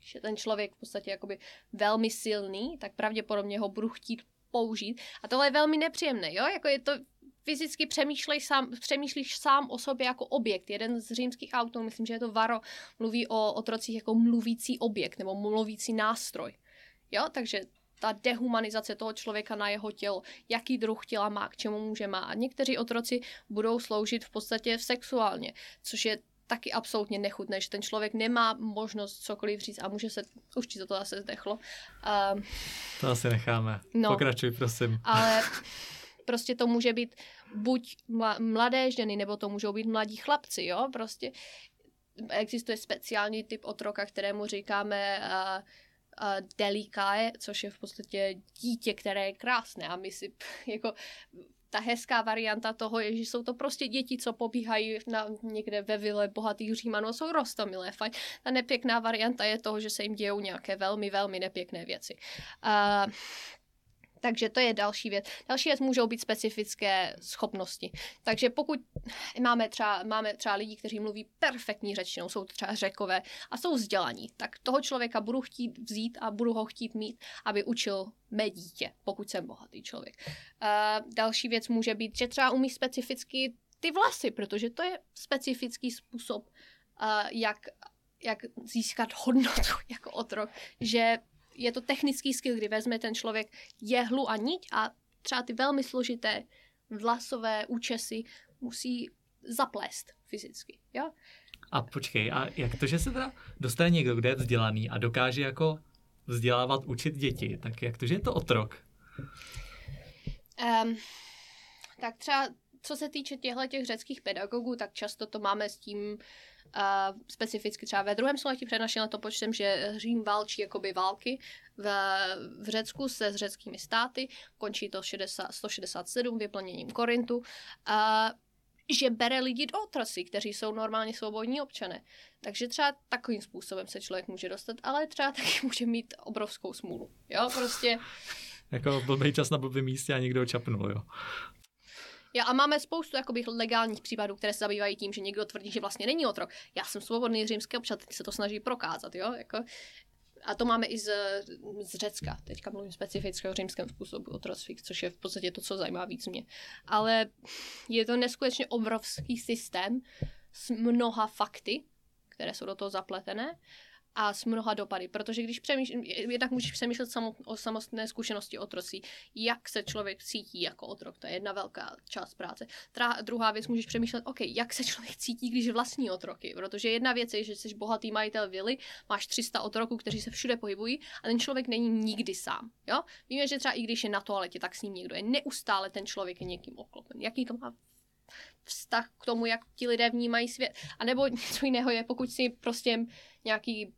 že ten člověk v podstatě jakoby velmi silný, tak pravděpodobně ho budu chtít použít. A tohle je velmi nepříjemné, jo? Jako je to fyzicky přemýšlej sám, přemýšlíš sám o sobě jako objekt. Jeden z římských autorů, myslím, že je to Varo, mluví o otrocích jako mluvící objekt nebo mluvící nástroj. Jo, takže ta dehumanizace toho člověka na jeho tělo, jaký druh těla má, k čemu může má. A někteří otroci budou sloužit v podstatě sexuálně, což je taky absolutně nechutné, že ten člověk nemá možnost cokoliv říct a může se, už ti to, to zase zdechlo. Uh, to asi necháme. No, Pokračuj, prosím. Ale prostě to může být buď mladé ženy, nebo to můžou být mladí chlapci, jo, prostě existuje speciální typ otroka, kterému říkáme uh, uh, což je v podstatě dítě, které je krásné a my si jako ta hezká varianta toho je, že jsou to prostě děti, co pobíhají na, někde ve vile bohatých římanů, jsou rostomilé, fajn. Ta nepěkná varianta je toho, že se jim dějou nějaké velmi, velmi nepěkné věci. Uh, takže to je další věc. Další věc můžou být specifické schopnosti. Takže pokud máme třeba, máme třeba lidi, kteří mluví perfektní řečtinou, jsou třeba řekové a jsou vzdělaní, tak toho člověka budu chtít vzít a budu ho chtít mít, aby učil mé dítě, pokud jsem bohatý člověk. Uh, další věc může být, že třeba umí specificky ty vlasy, protože to je specifický způsob, uh, jak, jak získat hodnotu jako otrok, že je to technický skill, kdy vezme ten člověk jehlu a niť a třeba ty velmi složité vlasové účesy musí zaplést fyzicky, jo? A počkej, a jak to, že se teda dostane někdo, kde je vzdělaný a dokáže jako vzdělávat, učit děti, tak jak to, že je to otrok? Um, tak třeba co se týče těchto těch řeckých pedagogů, tak často to máme s tím, uh, specificky třeba ve druhém století před naším letopočtem, že Řím válčí jakoby války v, v Řecku se s řeckými státy, končí to 60, 167 vyplněním Korintu, uh, že bere lidi do otrosy, kteří jsou normálně svobodní občané. Takže třeba takovým způsobem se člověk může dostat, ale třeba taky může mít obrovskou smůlu. Jo, prostě... jako blbý čas na blbém místě a někdo ho čapnul, jo. Já a máme spoustu jakoby, legálních případů, které se zabývají tím, že někdo tvrdí, že vlastně není otrok. Já jsem svobodný římský občan, se to snaží prokázat, jo? Jako, a to máme i z, z Řecka. Teďka mluvím specificky o římském způsobu otroctví, což je v podstatě to, co zajímá víc mě. Ale je to neskutečně obrovský systém s mnoha fakty, které jsou do toho zapletené a s mnoha dopady, protože když přemýšlím, jednak můžeš přemýšlet samo, o samostné zkušenosti otrocí, jak se člověk cítí jako otrok, to je jedna velká část práce. Tra, druhá věc můžeš přemýšlet, OK, jak se člověk cítí, když vlastní otroky, protože jedna věc je, že jsi bohatý majitel vily, máš 300 otroků, kteří se všude pohybují a ten člověk není nikdy sám. Jo? Víme, že třeba i když je na toaletě, tak s ním někdo je neustále ten člověk je někým oklopen. Jaký to má vztah k tomu, jak ti lidé vnímají svět. A nebo něco jiného je, pokud si prostě nějaký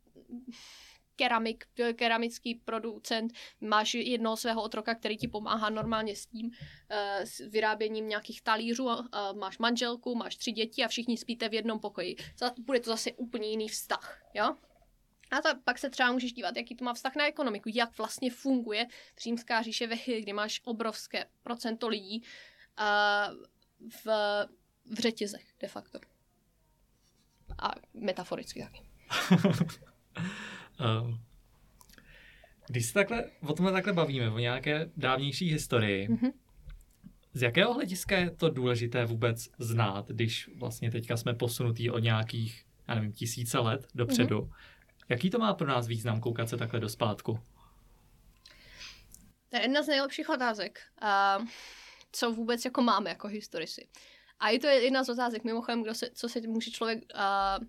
keramik, keramický producent, máš jednoho svého otroka, který ti pomáhá normálně s tím, eh, s vyráběním nějakých talířů, máš manželku, máš tři děti a všichni spíte v jednom pokoji. Bude to zase úplně jiný vztah, jo? A to, pak se třeba můžeš dívat, jaký to má vztah na ekonomiku, jak vlastně funguje římská říše ve chvíli, kdy máš obrovské procento lidí v, v řetězech de facto. A metaforicky taky. um, když se takhle, o tomhle takhle bavíme, o nějaké dávnější historii, mm-hmm. z jakého hlediska je to důležité vůbec znát, když vlastně teďka jsme posunutí od nějakých, já nevím, tisíce let dopředu? Mm-hmm. Jaký to má pro nás význam koukat se takhle do zpátku? To je jedna z nejlepších otázek, uh, co vůbec jako máme jako historici. A je to jedna z otázek, mimochodem, kdo se, co se může člověk uh,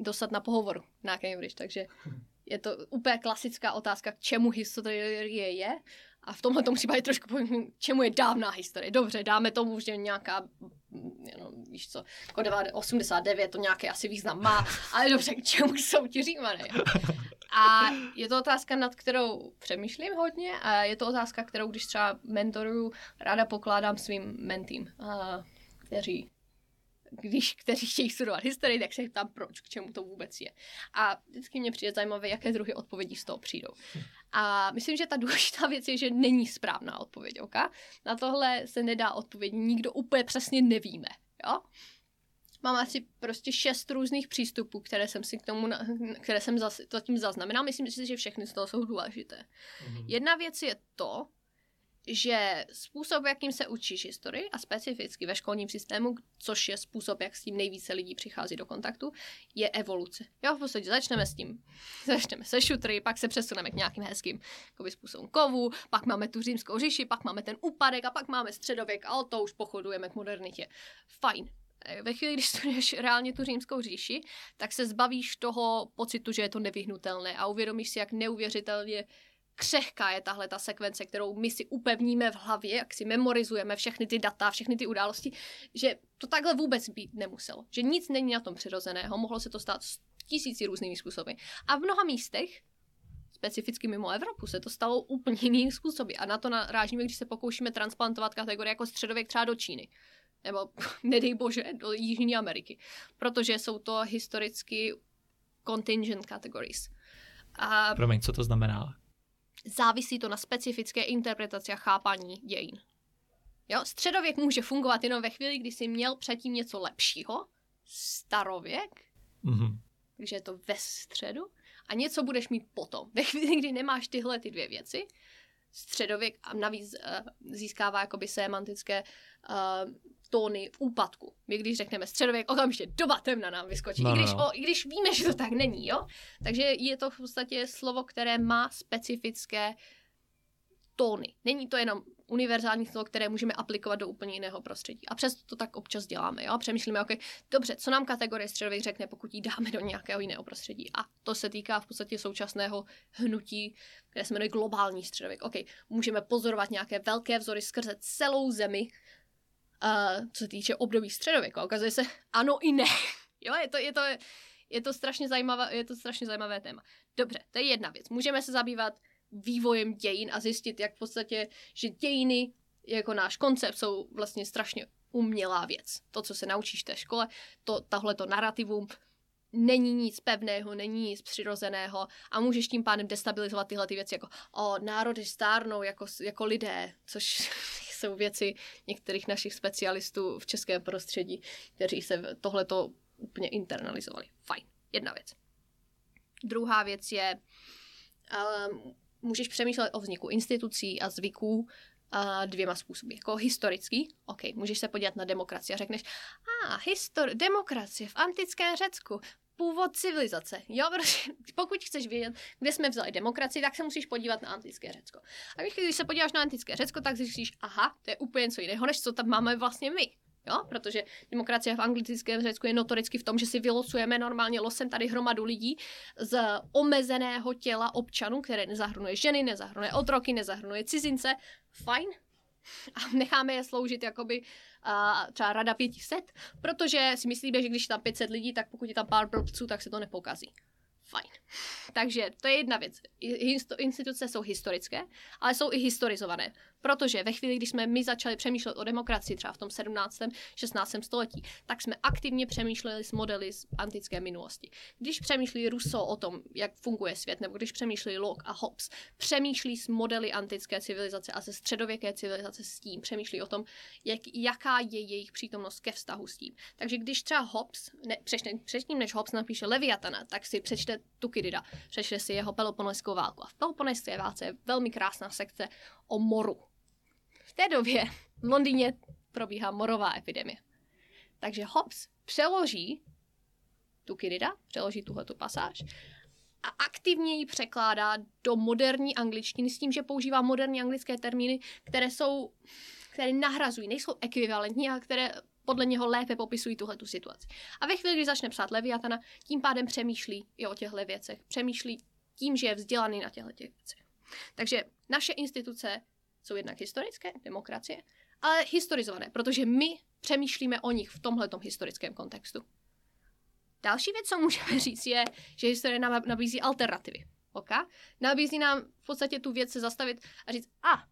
dostat na pohovoru na Cambridge, takže je to úplně klasická otázka, k čemu historie je. A v tomhle případě trošku povím, čemu je dávná historie. Dobře, dáme tomu, že nějaká, jenom, víš co, jako 89 to nějaký asi význam má, ale dobře, k čemu jsou ti římané? A je to otázka, nad kterou přemýšlím hodně a je to otázka, kterou když třeba mentoruju, ráda pokládám svým mentým, kteří když, kteří chtějí studovat historii, tak se ptám, proč, k čemu to vůbec je. A vždycky mě přijde zajímavé, jaké druhy odpovědí z toho přijdou. A myslím, že ta důležitá věc je, že není správná odpověď, ok? Na tohle se nedá odpovědět, nikdo úplně přesně nevíme, jo? Mám asi prostě šest různých přístupů, které jsem si k tomu, které jsem zatím zaznamenal. Myslím si, že všechny z toho jsou důležité. Mm-hmm. Jedna věc je to, že způsob, jakým se učíš historii a specificky ve školním systému, což je způsob, jak s tím nejvíce lidí přichází do kontaktu, je evoluce. Jo, v podstatě začneme s tím, začneme se šutry, pak se přesuneme k nějakým hezkým jakoby, způsobům kovu, pak máme tu římskou říši, pak máme ten úpadek a pak máme středověk a to už pochodujeme k modernitě. Fajn. Ve chvíli, když studuješ reálně tu římskou říši, tak se zbavíš toho pocitu, že je to nevyhnutelné a uvědomíš si, jak neuvěřitelně křehká je tahle ta sekvence, kterou my si upevníme v hlavě, jak si memorizujeme všechny ty data, všechny ty události, že to takhle vůbec být nemuselo. Že nic není na tom přirozeného, mohlo se to stát s tisíci různými způsoby. A v mnoha místech, specificky mimo Evropu, se to stalo úplně jiným způsoby. A na to narážíme, když se pokoušíme transplantovat kategorie jako středověk třeba do Číny. Nebo, nedej bože, do Jižní Ameriky. Protože jsou to historicky contingent categories. A... Promiň, co to znamená? Závisí to na specifické interpretaci a chápaní dějin. Jo, středověk může fungovat jenom ve chvíli, kdy jsi měl předtím něco lepšího, starověk, mm-hmm. když je to ve středu, a něco budeš mít potom. Ve chvíli, kdy nemáš tyhle ty dvě věci, středověk a navíc uh, získává jakoby semantické uh, tóny úpadku. My když řekneme středověk, okamžitě doba temna nám vyskočí. No, I, když, no. o, I když víme, že to tak není, jo? Takže je to v podstatě slovo, které má specifické tóny. Není to jenom univerzální slovo, které můžeme aplikovat do úplně jiného prostředí. A přesto to tak občas děláme. Jo? Přemýšlíme, okay, dobře, co nám kategorie středověk řekne, pokud ji dáme do nějakého jiného prostředí. A to se týká v podstatě současného hnutí, které se jmenuje globální středověk. Okay, můžeme pozorovat nějaké velké vzory skrze celou zemi, uh, co se týče období středověku. Ukazuje se ano i ne. jo, je to, je to, je to, strašně zajímavé, je to strašně zajímavé téma. Dobře, to je jedna věc. Můžeme se zabývat vývojem dějin a zjistit, jak v podstatě, že dějiny jako náš koncept jsou vlastně strašně umělá věc. To, co se naučíš v té škole, to, tahleto narrativum, není nic pevného, není nic přirozeného a můžeš tím pádem destabilizovat tyhle ty věci jako o, národy stárnou jako, jako lidé, což jsou věci některých našich specialistů v českém prostředí, kteří se tohleto úplně internalizovali. Fajn, jedna věc. Druhá věc je, um, můžeš přemýšlet o vzniku institucí a zvyků uh, dvěma způsoby. Jako historický, ok, můžeš se podívat na demokracii a řekneš, a ah, histor- demokracie v antickém Řecku, původ civilizace. Jo, protože pokud chceš vědět, kde jsme vzali demokracii, tak se musíš podívat na antické Řecko. A když se podíváš na antické Řecko, tak zjistíš, aha, to je úplně něco jiného, než co tam máme vlastně my. Jo? Protože demokracie v anglickém Řecku je notoricky v tom, že si vylosujeme normálně losem tady hromadu lidí z omezeného těla občanů, které nezahrnuje ženy, nezahrnuje otroky, nezahrnuje cizince. Fajn, a necháme je sloužit jakoby uh, třeba rada 500, protože si myslíme, že když tam 500 lidí, tak pokud je tam pár blbců, tak se to nepokazí. Fajn. Takže to je jedna věc. Instituce jsou historické, ale jsou i historizované. Protože ve chvíli, kdy jsme my začali přemýšlet o demokracii třeba v tom 17. 16. století, tak jsme aktivně přemýšleli s modely z antické minulosti. Když přemýšlí Rousseau o tom, jak funguje svět, nebo když přemýšlí Locke a Hobbes, přemýšlí s modely antické civilizace a ze středověké civilizace s tím, přemýšlí o tom, jak, jaká je jejich přítomnost ke vztahu s tím. Takže když třeba Hobbes, ne, přečte, předtím, než Hobbes napíše Leviatana, tak si přečte Tukidida, přečte si jeho Peloponeskou válku. A v Peloponeské válce je velmi krásná sekce o moru. Té době v Londýně probíhá morová epidemie. Takže Hobbes přeloží Tukidida, přeloží tuhletu pasáž a aktivně ji překládá do moderní angličtiny s tím, že používá moderní anglické termíny, které jsou, které nahrazují, nejsou ekvivalentní a které podle něho lépe popisují tuhle tu situaci. A ve chvíli, kdy začne psát Leviatana, tím pádem přemýšlí i o těchto věcech. Přemýšlí tím, že je vzdělaný na těchto těch věcech. Takže naše instituce jsou jednak historické, demokracie, ale historizované, protože my přemýšlíme o nich v tomhletom historickém kontextu. Další věc, co můžeme říct, je, že historie nám nabízí alternativy. Okay? Nabízí nám v podstatě tu věc se zastavit a říct, a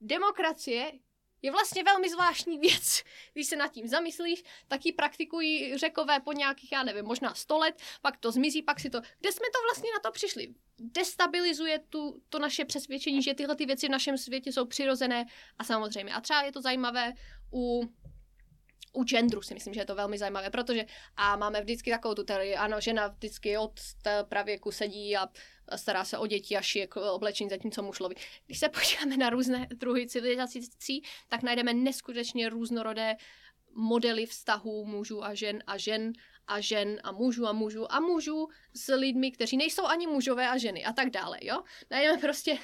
demokracie je vlastně velmi zvláštní věc. Když se nad tím zamyslíš, tak ji praktikují řekové po nějakých, já nevím, možná 100 let, pak to zmizí, pak si to... Kde jsme to vlastně na to přišli? Destabilizuje tu, to naše přesvědčení, že tyhle ty věci v našem světě jsou přirozené a samozřejmě. A třeba je to zajímavé u u genderu si myslím, že je to velmi zajímavé, protože a máme vždycky takovou tu teorii, ano, žena vždycky od pravěku sedí a stará se o děti a šije oblečení, zatímco muž loví. Když se podíváme na různé druhy civilizací, tak najdeme neskutečně různorodé modely vztahů mužů a žen a žen a žen a mužů a mužů a mužů s lidmi, kteří nejsou ani mužové a ženy a tak dále, jo. Najdeme prostě uh,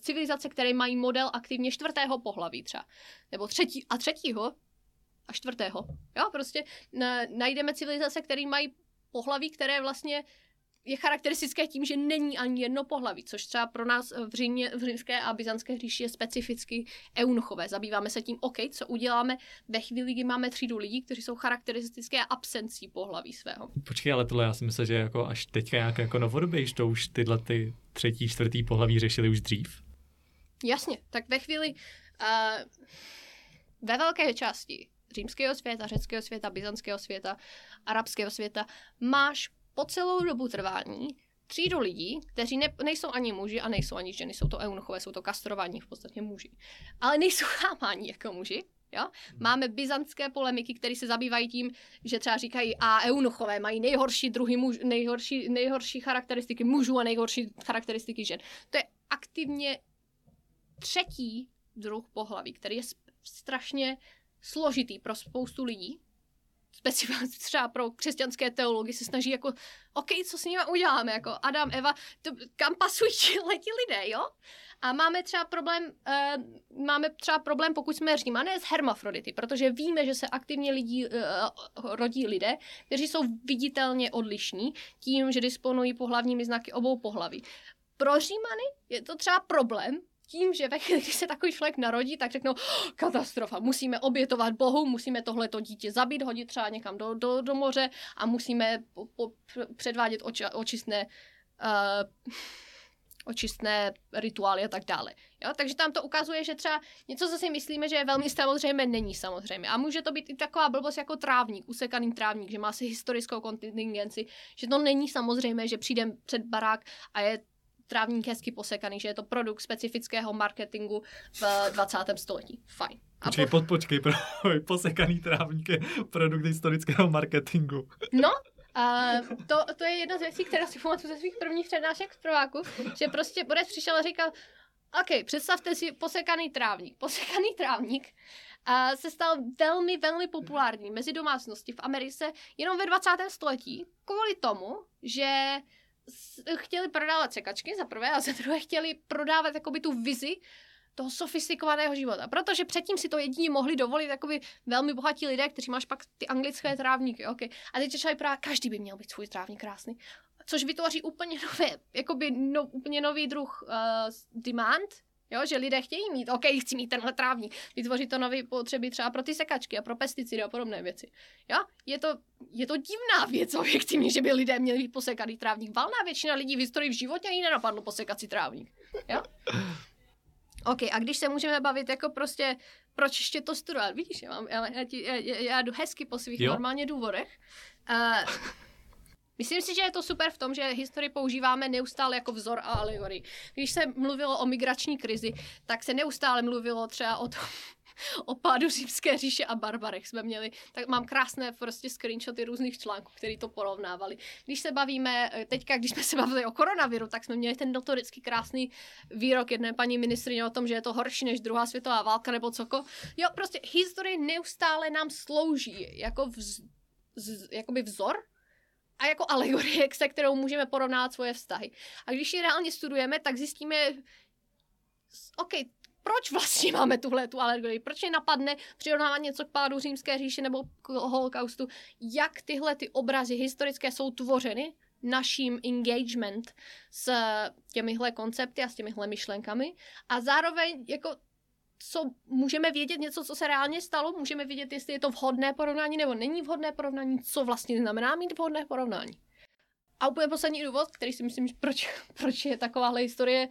civilizace, které mají model aktivně čtvrtého pohlaví třeba, nebo třetí a třetího a čtvrtého, jo, prostě na, najdeme civilizace, které mají pohlaví, které vlastně je charakteristické tím, že není ani jedno pohlaví, což třeba pro nás v, Římě, v římské a byzantské říši je specificky eunuchové. Zabýváme se tím, OK, co uděláme ve chvíli, kdy máme třídu lidí, kteří jsou charakteristické absencí pohlaví svého. Počkej, ale tohle já si myslím, že jako až teďka nějak jako novodobě, to už tyhle ty třetí, čtvrtý pohlaví řešili už dřív. Jasně, tak ve chvíli uh, ve velké části římského světa, řeckého světa, byzantského světa, arabského světa máš po celou dobu trvání třídu lidí, kteří ne, nejsou ani muži a nejsou ani ženy, jsou to eunuchové, jsou to kastrovaní v podstatě muži. Ale nejsou chápáni jako muži, Jo? Hmm. Máme byzantské polemiky, které se zabývají tím, že třeba říkají, a eunuchové mají nejhorší druhy muž, nejhorší, nejhorší charakteristiky mužů a nejhorší charakteristiky žen. To je aktivně třetí druh pohlaví, který je strašně složitý pro spoustu lidí, speciálně třeba pro křesťanské teology se snaží jako, OK, co s nimi uděláme, jako Adam, Eva, to, kam pasují ti lidé, jo? A máme třeba problém, uh, máme třeba problém, pokud jsme římané, s hermafrodity, protože víme, že se aktivně lidí, uh, rodí lidé, kteří jsou viditelně odlišní tím, že disponují pohlavními znaky obou pohlaví. Pro římany je to třeba problém, tím, že ve chvíli, kdy se takový člověk narodí, tak řeknou, katastrofa, musíme obětovat Bohu, musíme tohleto dítě zabít, hodit třeba někam do, do, do moře a musíme po, po, předvádět oči, očistné, uh, očistné rituály a tak dále. Jo? Takže tam to ukazuje, že třeba něco, co si myslíme, že je velmi samozřejmé, není samozřejmě. A může to být i taková blbost jako trávník, usekaný trávník, že má si historickou kontingenci, že to není samozřejmé, že přijde před barák a je trávník hezky posekaný, že je to produkt specifického marketingu v 20. století. Fajn. A počkej, po... počkej, pro, posekaný trávník je produkt historického marketingu. No, Uh, to, to je jedna z věcí, která si pamatuju ze svých prvních přednášek v prváku, že prostě Borec přišel a říkal, OK, představte si posekaný trávník. Posekaný trávník uh, se stal velmi, velmi populární mezi domácnosti v Americe jenom ve 20. století kvůli tomu, že chtěli prodávat sekačky za prvé a za druhé chtěli prodávat jakoby tu vizi toho sofistikovaného života. Protože předtím si to jedině mohli dovolit jakoby velmi bohatí lidé, kteří máš pak ty anglické trávníky. Okay. A teď začali právě, každý by měl být svůj trávník krásný. Což vytvoří úplně nové, jakoby no, úplně nový druh uh, demand, Jo, že lidé chtějí mít, OK, chci mít tenhle trávník, vytvořit to nové potřeby třeba pro ty sekačky a pro pesticidy a podobné věci. Jo, je to, je to divná věc objektivně, že by lidé měli být posekaný trávník. Valná většina lidí v historii v životě ani nenapadlo posekat si trávník. Jo? OK, a když se můžeme bavit jako prostě, proč ještě to studovat? Vidíš, já, mám, já, já, já, já jdu hezky po svých jo. normálně důvodech. Uh, Myslím si, že je to super v tom, že historii používáme neustále jako vzor a alegorii. Když se mluvilo o migrační krizi, tak se neustále mluvilo třeba o tom, o pádu římské říše a barbarech jsme měli, tak mám krásné prostě screenshoty různých článků, který to porovnávali. Když se bavíme, teďka, když jsme se bavili o koronaviru, tak jsme měli ten notoricky krásný výrok jedné paní ministrině o tom, že je to horší než druhá světová válka nebo coko. Jo, prostě historie neustále nám slouží jako vz, z, jakoby vzor, a jako alegorie, se kterou můžeme porovnat svoje vztahy. A když ji reálně studujeme, tak zjistíme, OK, proč vlastně máme tuhle tu alegorii? Proč je napadne přirovnávat něco k pádu římské říše nebo k holokaustu? Jak tyhle ty obrazy historické jsou tvořeny naším engagement s těmihle koncepty a s těmihle myšlenkami a zároveň jako co můžeme vědět něco, co se reálně stalo, můžeme vědět, jestli je to vhodné porovnání nebo není vhodné porovnání, co vlastně znamená mít vhodné porovnání. A úplně poslední důvod, který si myslím, proč, proč je takováhle historie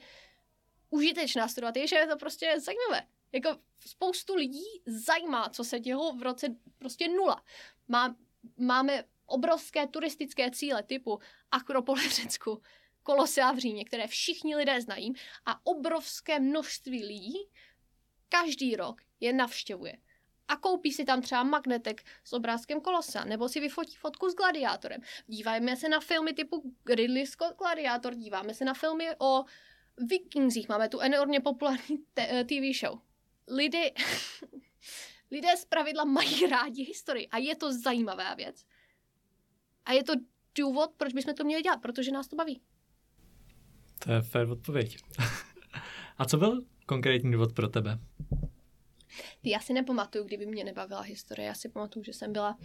užitečná studovat, je, že je to prostě zajímavé. Jako spoustu lidí zajímá, co se dělo v roce prostě nula. Má, máme obrovské turistické cíle typu Akropole v Řecku, Kolosea v Římě, které všichni lidé znají a obrovské množství lidí každý rok je navštěvuje. A koupí si tam třeba magnetek s obrázkem kolosa, nebo si vyfotí fotku s gladiátorem. Díváme se na filmy typu Ridley Scott Gladiátor, díváme se na filmy o Vikingzích, máme tu enormně populární TV eh, show. Lidé, lidé z pravidla mají rádi historii a je to zajímavá věc. A je to důvod, proč bychom to měli dělat, protože nás to baví. To je fair odpověď. a co byl konkrétní důvod pro tebe? Já si nepamatuju, kdyby mě nebavila historie. Já si pamatuju, že jsem byla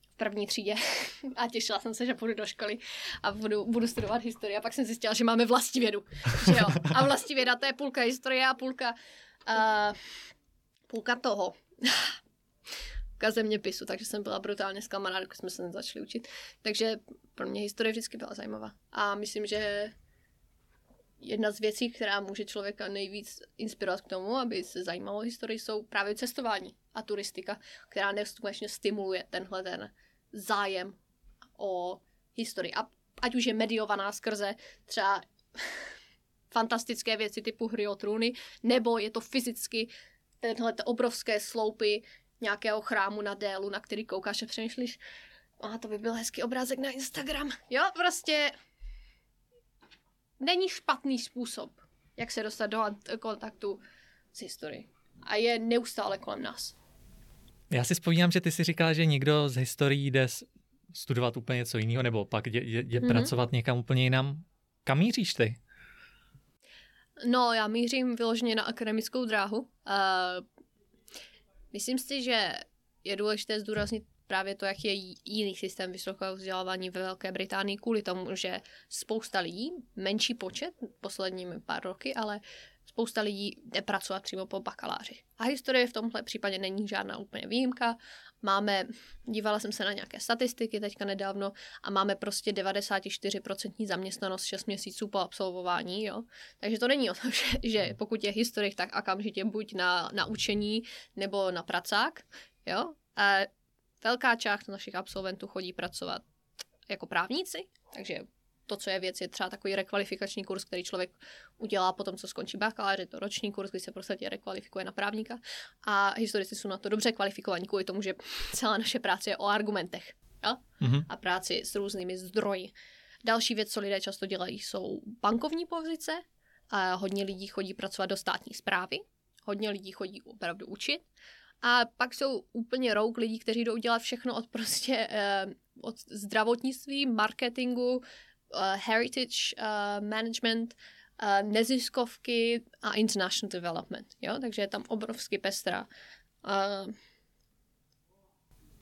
v první třídě a těšila jsem se, že půjdu do školy a budu, budu studovat historii. A pak jsem zjistila, že máme vlastivědu. Že jo? A vlastivěda to je půlka historie a půlka, uh, půlka toho. půlka zeměpisu, takže jsem byla brutálně zklamaná, když jsme se začali učit. Takže pro mě historie vždycky byla zajímavá. A myslím, že jedna z věcí, která může člověka nejvíc inspirovat k tomu, aby se zajímalo o historii, jsou právě cestování a turistika, která neskutečně stimuluje tenhle ten zájem o historii. A ať už je mediovaná skrze třeba fantastické věci typu hry o trůny, nebo je to fyzicky tenhle obrovské sloupy nějakého chrámu na délu, na který koukáš a přemýšlíš, a to by byl hezký obrázek na Instagram. Jo, prostě není špatný způsob, jak se dostat do kontaktu s historií. A je neustále kolem nás. Já si vzpomínám, že ty si říkal, že někdo z historií jde studovat úplně něco jiného, nebo pak jde, jde mm-hmm. pracovat někam úplně jinam. Kam míříš ty? No, já mířím vyloženě na akademickou dráhu. Uh, myslím si, že je důležité zdůraznit právě to, jak je jiný systém vysokého vzdělávání ve Velké Británii kvůli tomu, že spousta lidí, menší počet posledními pár roky, ale spousta lidí jde pracovat přímo po bakaláři. A historie v tomhle případě není žádná úplně výjimka. Máme, dívala jsem se na nějaké statistiky teďka nedávno a máme prostě 94% zaměstnanost 6 měsíců po absolvování, jo. Takže to není o tom, že, že pokud je historik, tak okamžitě buď na, na učení nebo na pracák, jo. A Velká část našich absolventů chodí pracovat jako právníci, takže to, co je věc, je třeba takový rekvalifikační kurz, který člověk udělá potom, co skončí bakalář, je to roční kurz, kdy se prostě rekvalifikuje na právníka a historici jsou na to dobře kvalifikovaní kvůli tomu, že celá naše práce je o argumentech jo? Mm-hmm. a práci s různými zdroji. Další věc, co lidé často dělají, jsou bankovní pozice a hodně lidí chodí pracovat do státní zprávy, hodně lidí chodí opravdu učit a pak jsou úplně rouk lidí, kteří jdou dělat všechno od prostě uh, od zdravotnictví, marketingu, uh, heritage uh, management, uh, neziskovky a international development. Jo? Takže je tam obrovsky pestrá uh,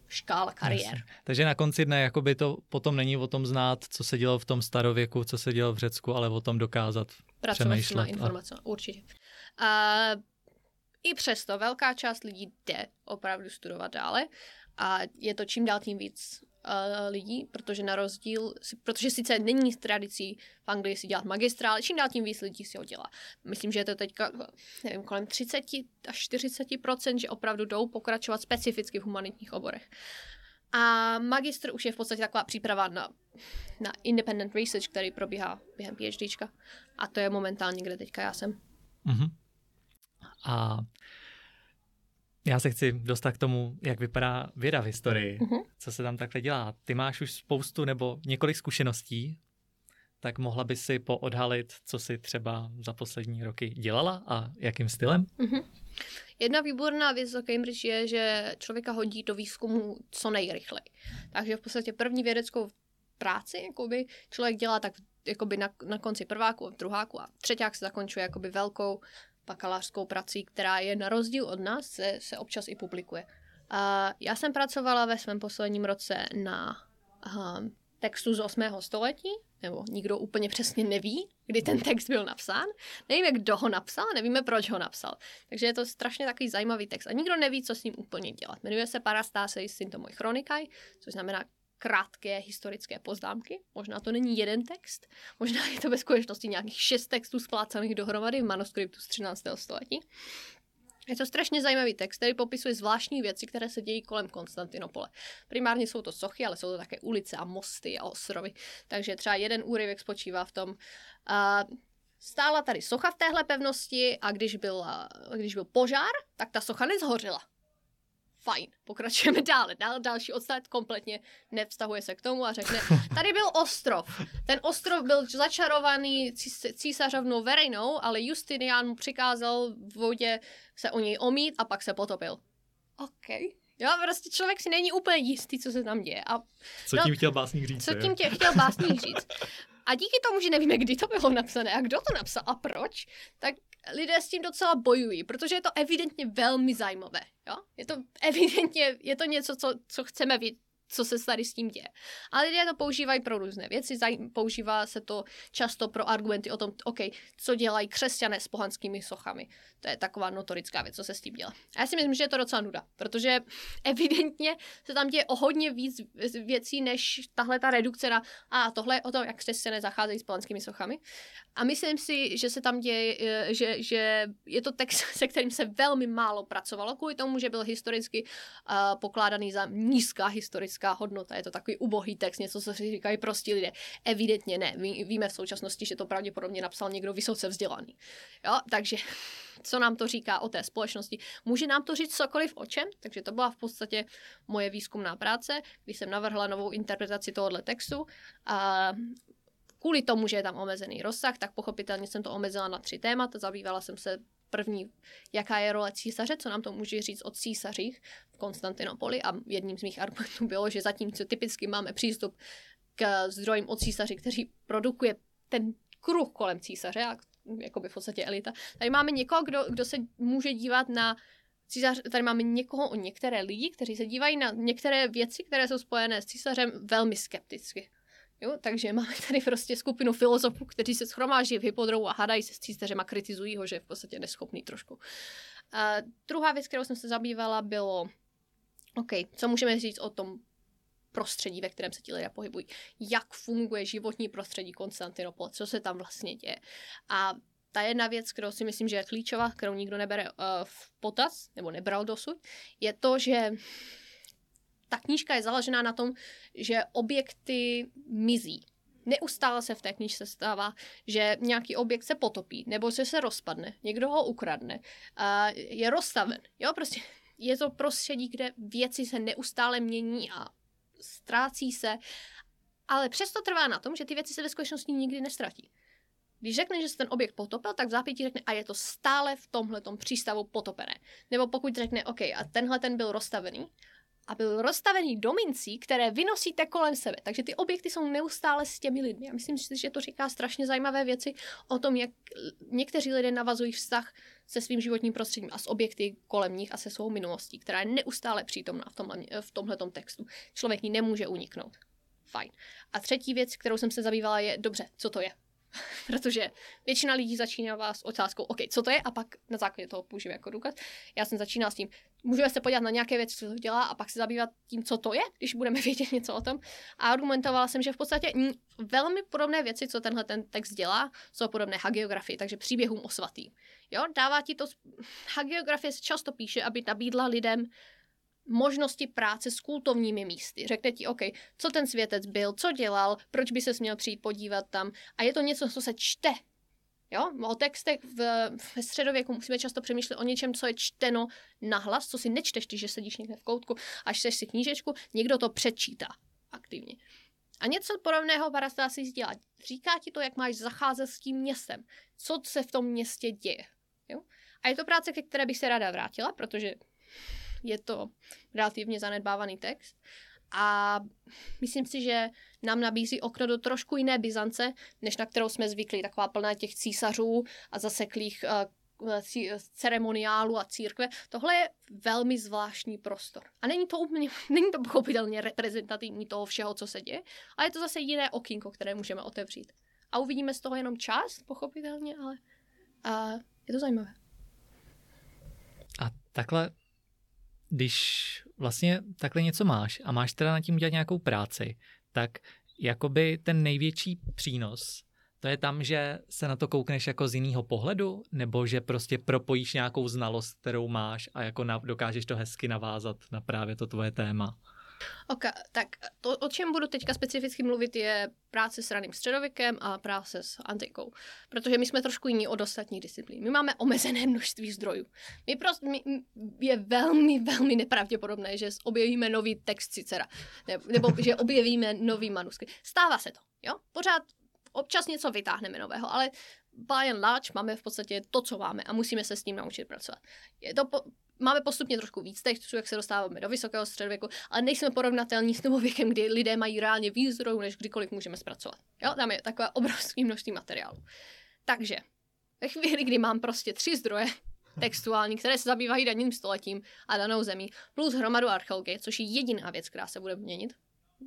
škála kariér. Jasně. Takže na konci dne jakoby to potom není o tom znát, co se dělo v tom starověku, co se dělo v Řecku, ale o tom dokázat Pracovat přemýšlet. Pracovat s a... určitě. Uh, i přesto velká část lidí jde opravdu studovat dále a je to čím dál tím víc lidí, protože na rozdíl, protože sice není tradicí v Anglii si dělat magistra, ale čím dál tím víc lidí si ho dělá. Myslím, že je to teďka, nevím, kolem 30 až 40 že opravdu jdou pokračovat specificky v humanitních oborech. A magistr už je v podstatě taková příprava na, na independent research, který probíhá během PhDčka. A to je momentálně, kde teďka já jsem. Uh-huh. A já se chci dostat k tomu, jak vypadá věda v historii, uh-huh. co se tam takhle dělá. Ty máš už spoustu nebo několik zkušeností, tak mohla by si poodhalit, co si třeba za poslední roky dělala a jakým stylem? Uh-huh. Jedna výborná věc za Cambridge je, že člověka hodí do výzkumu co nejrychleji. Takže v podstatě první vědeckou práci jakoby člověk dělá tak jakoby na, na konci prváku, druháku a třeták se zakončuje jakoby velkou bakalářskou prací, která je na rozdíl od nás, se, se občas i publikuje. A já jsem pracovala ve svém posledním roce na um, textu z 8. století, nebo nikdo úplně přesně neví, kdy ten text byl napsán. Nevíme, kdo ho napsal, nevíme, proč ho napsal. Takže je to strašně takový zajímavý text. A nikdo neví, co s ním úplně dělat. Jmenuje se Parastáse Syntomoj chronikaj, což znamená krátké historické poznámky. Možná to není jeden text, možná je to ve skutečnosti nějakých šest textů splácaných dohromady v manuskriptu z 13. století. Je to strašně zajímavý text, který popisuje zvláštní věci, které se dějí kolem Konstantinopole. Primárně jsou to sochy, ale jsou to také ulice a mosty a ostrovy. Takže třeba jeden úryvek spočívá v tom, uh, stála tady socha v téhle pevnosti a když byl, když byl požár, tak ta socha nezhořela fajn, pokračujeme dále. Dál, další odstavec kompletně nevztahuje se k tomu a řekne, tady byl ostrov. Ten ostrov byl začarovaný císařovnou Verenou, ale Justinian mu přikázal v vodě se o něj omít a pak se potopil. OK. Jo, prostě člověk si není úplně jistý, co se tam děje. A, co tím chtěl básník říct? Co tím tě chtěl básník říct? A díky tomu, že nevíme, kdy to bylo napsané a kdo to napsal a proč, tak lidé s tím docela bojují, protože je to evidentně velmi zajímavé. Jo? Je to evidentně, je to něco, co, co chceme vidět, co se tady s tím děje. A lidé to používají pro různé věci, používá se to často pro argumenty o tom, OK, co dělají křesťané s pohanskými sochami. To je taková notorická věc, co se s tím dělá. A já si myslím, že je to docela nuda, protože evidentně se tam děje o hodně víc věcí, než tahle ta redukce na a tohle o tom, jak křesťané zacházejí s pohanskými sochami. A myslím si, že se tam děje, eh, že, že je to text, se kterým se velmi málo pracovalo, kvůli tomu, že byl historicky uh, pokládaný za nízká historická hodnota. Je to takový ubohý text, něco, co si říkají prostí lidé. Evidentně ne. Ví, víme v současnosti, že to pravděpodobně napsal někdo vysoce vzdělaný. Jo, takže co nám to říká o té společnosti. Může nám to říct cokoliv o čem, takže to byla v podstatě moje výzkumná práce, když jsem navrhla novou interpretaci tohohle textu. A kvůli tomu, že je tam omezený rozsah, tak pochopitelně jsem to omezila na tři témata. Zabývala jsem se první, jaká je role císaře, co nám to může říct o císařích v Konstantinopoli a jedním z mých argumentů bylo, že zatímco typicky máme přístup k zdrojím od císaři, který produkuje ten kruh kolem císaře a jakoby v podstatě elita. Tady máme někoho, kdo, kdo se může dívat na císař, tady máme někoho o některé lidi, kteří se dívají na některé věci, které jsou spojené s císařem velmi skepticky. Jo, takže máme tady prostě skupinu filozofů, kteří se schromáží v hypodromu a hádají se s císařem a kritizují ho, že je v podstatě neschopný trošku. A druhá věc, kterou jsem se zabývala, bylo, OK, co můžeme říct o tom prostředí, ve kterém se ti lidé pohybují. Jak funguje životní prostředí Konstantinopol, co se tam vlastně děje. A ta jedna věc, kterou si myslím, že je klíčová, kterou nikdo nebere uh, v potaz, nebo nebral dosud, je to, že ta knížka je založená na tom, že objekty mizí. Neustále se v té knížce stává, že nějaký objekt se potopí, nebo že se rozpadne, někdo ho ukradne, uh, je rozstaven. Jo, prostě je to prostředí, kde věci se neustále mění a ztrácí se, ale přesto trvá na tom, že ty věci se ve skutečnosti nikdy nestratí. Když řekne, že se ten objekt potopil, tak zápětí řekne, a je to stále v tomhle přístavu potopené. Nebo pokud řekne, OK, a tenhle ten byl rozstavený, a byl rozstavený do mincí, které vynosíte kolem sebe. Takže ty objekty jsou neustále s těmi lidmi. Já myslím si, že to říká strašně zajímavé věci o tom, jak někteří lidé navazují vztah se svým životním prostředím a s objekty kolem nich a se svou minulostí, která je neustále přítomná v, tomhle, v textu. Člověk ní nemůže uniknout. Fajn. A třetí věc, kterou jsem se zabývala, je, dobře, co to je? Protože většina lidí začíná vás otázkou, OK, co to je, a pak na základě toho použiju jako důkaz. Já jsem začínala s tím, můžeme se podívat na nějaké věci, co to dělá, a pak se zabývat tím, co to je, když budeme vědět něco o tom. A argumentovala jsem, že v podstatě velmi podobné věci, co tenhle ten text dělá, jsou podobné hagiografii, takže příběhům o svatý. Jo, dává ti to, hagiografie se často píše, aby nabídla lidem možnosti práce s kultovními místy. Řekne ti, OK, co ten světec byl, co dělal, proč by se měl přijít podívat tam. A je to něco, co se čte. Jo? O textech v, ve středověku musíme často přemýšlet o něčem, co je čteno nahlas, co si nečteš, když sedíš někde v koutku a čteš si knížečku, někdo to přečítá aktivně. A něco podobného Parastásis dělá. Říká ti to, jak máš zacházet s tím městem, co se v tom městě děje. Jo? A je to práce, ke které bych se ráda vrátila, protože je to relativně zanedbávaný text. A myslím si, že nám nabízí okno do trošku jiné Byzance, než na kterou jsme zvyklí, taková plná těch císařů a zaseklých uh, ceremoniálu a církve. Tohle je velmi zvláštní prostor. A není to úplně, není to pochopitelně reprezentativní toho všeho, co se děje, ale je to zase jiné okýnko, které můžeme otevřít. A uvidíme z toho jenom část, pochopitelně, ale uh, je to zajímavé. A takhle když vlastně takhle něco máš a máš teda na tím udělat nějakou práci, tak jakoby ten největší přínos, to je tam, že se na to koukneš jako z jiného pohledu, nebo že prostě propojíš nějakou znalost, kterou máš a jako na, dokážeš to hezky navázat na právě to tvoje téma. Ok, tak to, o čem budu teďka specificky mluvit, je práce s raným středověkem a práce s antikou. Protože my jsme trošku jiní od ostatních disciplín. My máme omezené množství zdrojů. My prostě, my, je velmi, velmi nepravděpodobné, že objevíme nový text Cicera. Nebo, nebo že objevíme nový manuskript. Stává se to, jo? Pořád občas něco vytáhneme nového, ale by and large máme v podstatě to, co máme a musíme se s tím naučit pracovat. Je to po, máme postupně trošku víc textů, jak se dostáváme do vysokého středověku, ale nejsme porovnatelní s novověkem, kdy lidé mají reálně víc zdrojů, než kdykoliv můžeme zpracovat. Jo, tam je takové obrovské množství materiálu. Takže ve chvíli, kdy mám prostě tři zdroje textuální, které se zabývají daným stoletím a danou zemí, plus hromadu archeologie, což je jediná věc, která se bude měnit